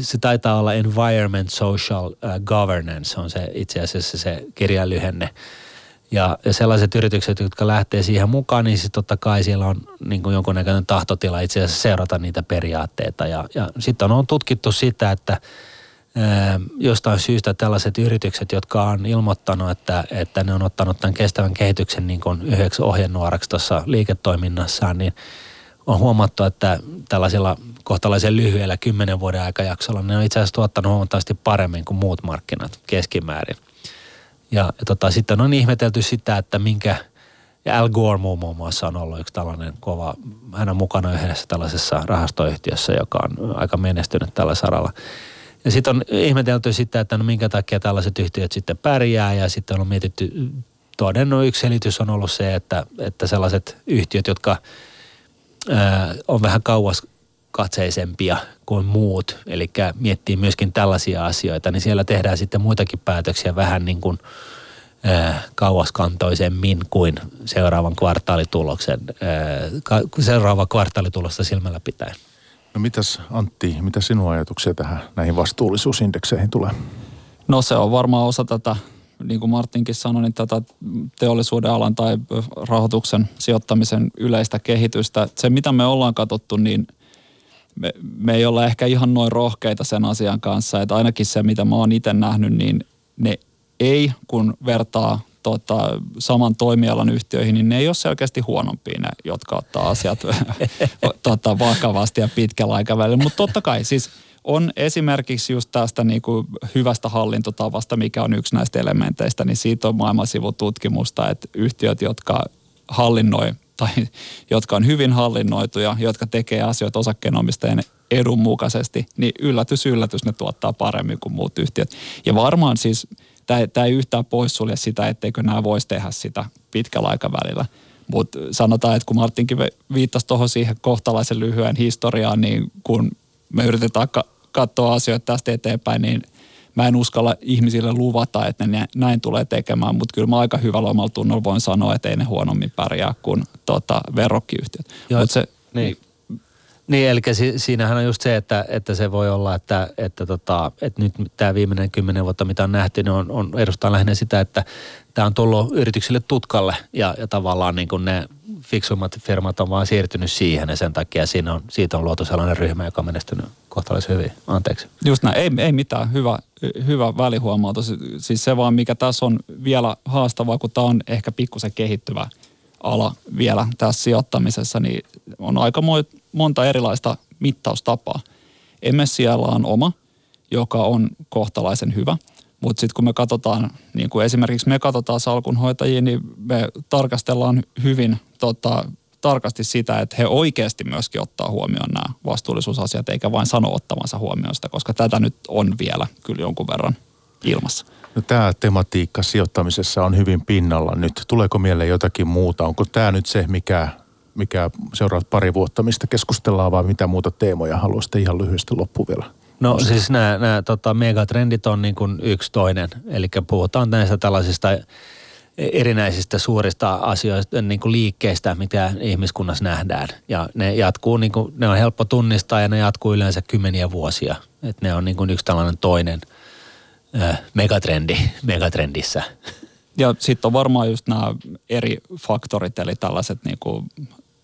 se taitaa olla Environment Social Governance, on se itse asiassa se kirjan lyhenne. Ja, ja sellaiset yritykset, jotka lähtee siihen mukaan, niin sitten totta kai siellä on niin kuin jonkunnäköinen tahtotila itse asiassa seurata niitä periaatteita. Ja, ja sitten on tutkittu sitä, että – jostain syystä tällaiset yritykset, jotka on ilmoittanut, että, että ne on ottanut tämän kestävän kehityksen niin kuin yhdeksi ohjenuoraksi tuossa liiketoiminnassaan, niin on huomattu, että tällaisella kohtalaisen lyhyellä kymmenen vuoden aikajaksolla ne on itse asiassa tuottanut huomattavasti paremmin kuin muut markkinat keskimäärin. Ja, ja tota, sitten on ihmetelty sitä, että minkä, ja Al Gore muun muassa on ollut yksi tällainen kova, hän on mukana yhdessä tällaisessa rahastoyhtiössä, joka on aika menestynyt tällä saralla. Ja sitten on ihmetelty sitä, että no minkä takia tällaiset yhtiöt sitten pärjää ja sitten on mietitty, todennut yksi selitys on ollut se, että, että sellaiset yhtiöt, jotka ää, on vähän kauas katseisempia kuin muut, eli miettii myöskin tällaisia asioita, niin siellä tehdään sitten muitakin päätöksiä vähän niin kuin kauaskantoisemmin kuin seuraavan kvartaalituloksen, seuraava kvartaalitulosta silmällä pitäen. No mitäs Antti, mitä sinun ajatuksia tähän näihin vastuullisuusindekseihin tulee? No se on varmaan osa tätä, niin kuin Martinkin sanoi, niin tätä teollisuuden alan tai rahoituksen sijoittamisen yleistä kehitystä. Se mitä me ollaan katsottu, niin me, me ei olla ehkä ihan noin rohkeita sen asian kanssa. Että ainakin se, mitä mä oon itse nähnyt, niin ne ei, kun vertaa tota, saman toimialan yhtiöihin, niin ne ei ole selkeästi huonompia ne, jotka ottaa asiat (laughs) tota, vakavasti ja pitkällä aikavälillä. Mutta totta kai siis on esimerkiksi just tästä niin kuin hyvästä hallintotavasta, mikä on yksi näistä elementeistä, niin siitä on maailmansivututkimusta, että yhtiöt, jotka hallinnoi tai jotka on hyvin hallinnoituja, jotka tekee asioita osakkeenomistajien edun mukaisesti, niin yllätys, yllätys, ne tuottaa paremmin kuin muut yhtiöt. Ja varmaan siis tämä ei yhtään poissulje sitä, etteikö nämä voisi tehdä sitä pitkällä aikavälillä. Mutta sanotaan, että kun Martinkin viittasi tuohon siihen kohtalaisen lyhyen historiaan, niin kun me yritetään ka- katsoa asioita tästä eteenpäin, niin mä en uskalla ihmisille luvata, että ne näin tulee tekemään, mutta kyllä mä aika hyvällä omalla tunnolla voin sanoa, että ei ne huonommin pärjää kuin tota, verrokkiyhtiöt. Joo, Mut se, niin. Niin, eli si- siinähän on just se, että, että se voi olla, että, että, tota, että nyt tämä viimeinen kymmenen vuotta, mitä on nähty, niin on, on edustaa lähinnä sitä, että tämä on tullut yrityksille tutkalle ja, ja tavallaan niin kuin ne fiksummat firmat on vaan siirtynyt siihen ja sen takia siinä on, siitä on luotu sellainen ryhmä, joka on menestynyt kohtalaisen hyvin. Anteeksi. Just näin, ei, ei mitään. Hyvä, hyvä välihuomautus. Siis se vaan, mikä tässä on vielä haastavaa, kun tämä on ehkä pikkusen kehittyvä ala vielä tässä sijoittamisessa, niin on aika monta erilaista mittaustapaa. siellä on oma, joka on kohtalaisen hyvä – mutta sitten kun me katsotaan, niin kuin esimerkiksi me katsotaan salkunhoitajia, niin me tarkastellaan hyvin tota, tarkasti sitä, että he oikeasti myöskin ottaa huomioon nämä vastuullisuusasiat, eikä vain sano ottavansa huomioon sitä, koska tätä nyt on vielä kyllä jonkun verran ilmassa. No, tämä tematiikka sijoittamisessa on hyvin pinnalla nyt. Tuleeko mieleen jotakin muuta? Onko tämä nyt se, mikä, mikä seuraavat pari vuotta, mistä keskustellaan, vai mitä muuta teemoja haluaisitte ihan lyhyesti loppuun vielä? No siis nämä, nämä tota, megatrendit on niin kuin yksi toinen. Eli puhutaan näistä tällaisista erinäisistä suurista asioista, niin kuin liikkeistä, mitä ihmiskunnassa nähdään. Ja ne jatkuu, niin kuin, ne on helppo tunnistaa ja ne jatkuu yleensä kymmeniä vuosia. Et ne on niin kuin yksi tällainen toinen äh, megatrendi megatrendissä. Ja sitten on varmaan just nämä eri faktorit, eli tällaiset niin kuin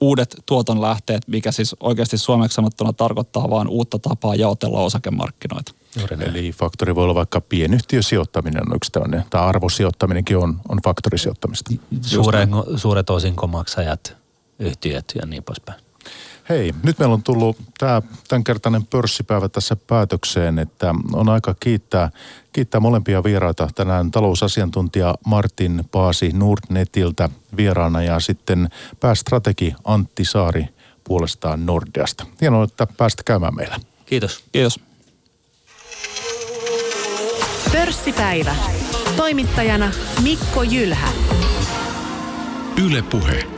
uudet tuotonlähteet, mikä siis oikeasti suomeksi sanottuna tarkoittaa vain uutta tapaa jaotella osakemarkkinoita. Eli faktori voi olla vaikka pienyhtiösijoittaminen on yksi tämmöinen, tai arvosijoittaminenkin on, on faktorisijoittamista. Suuren, suuret osinkomaksajat, yhtiöt ja niin poispäin. Hei, nyt meillä on tullut tämä tämänkertainen pörssipäivä tässä päätökseen, että on aika kiittää, kiittää molempia vieraita. Tänään talousasiantuntija Martin Paasi Nordnetiltä vieraana ja sitten päästrategi Antti Saari puolestaan Nordeasta. Hienoa, että päästä käymään meillä. Kiitos. Kiitos. Pörssipäivä. Toimittajana Mikko Jylhä. Yle Puhe.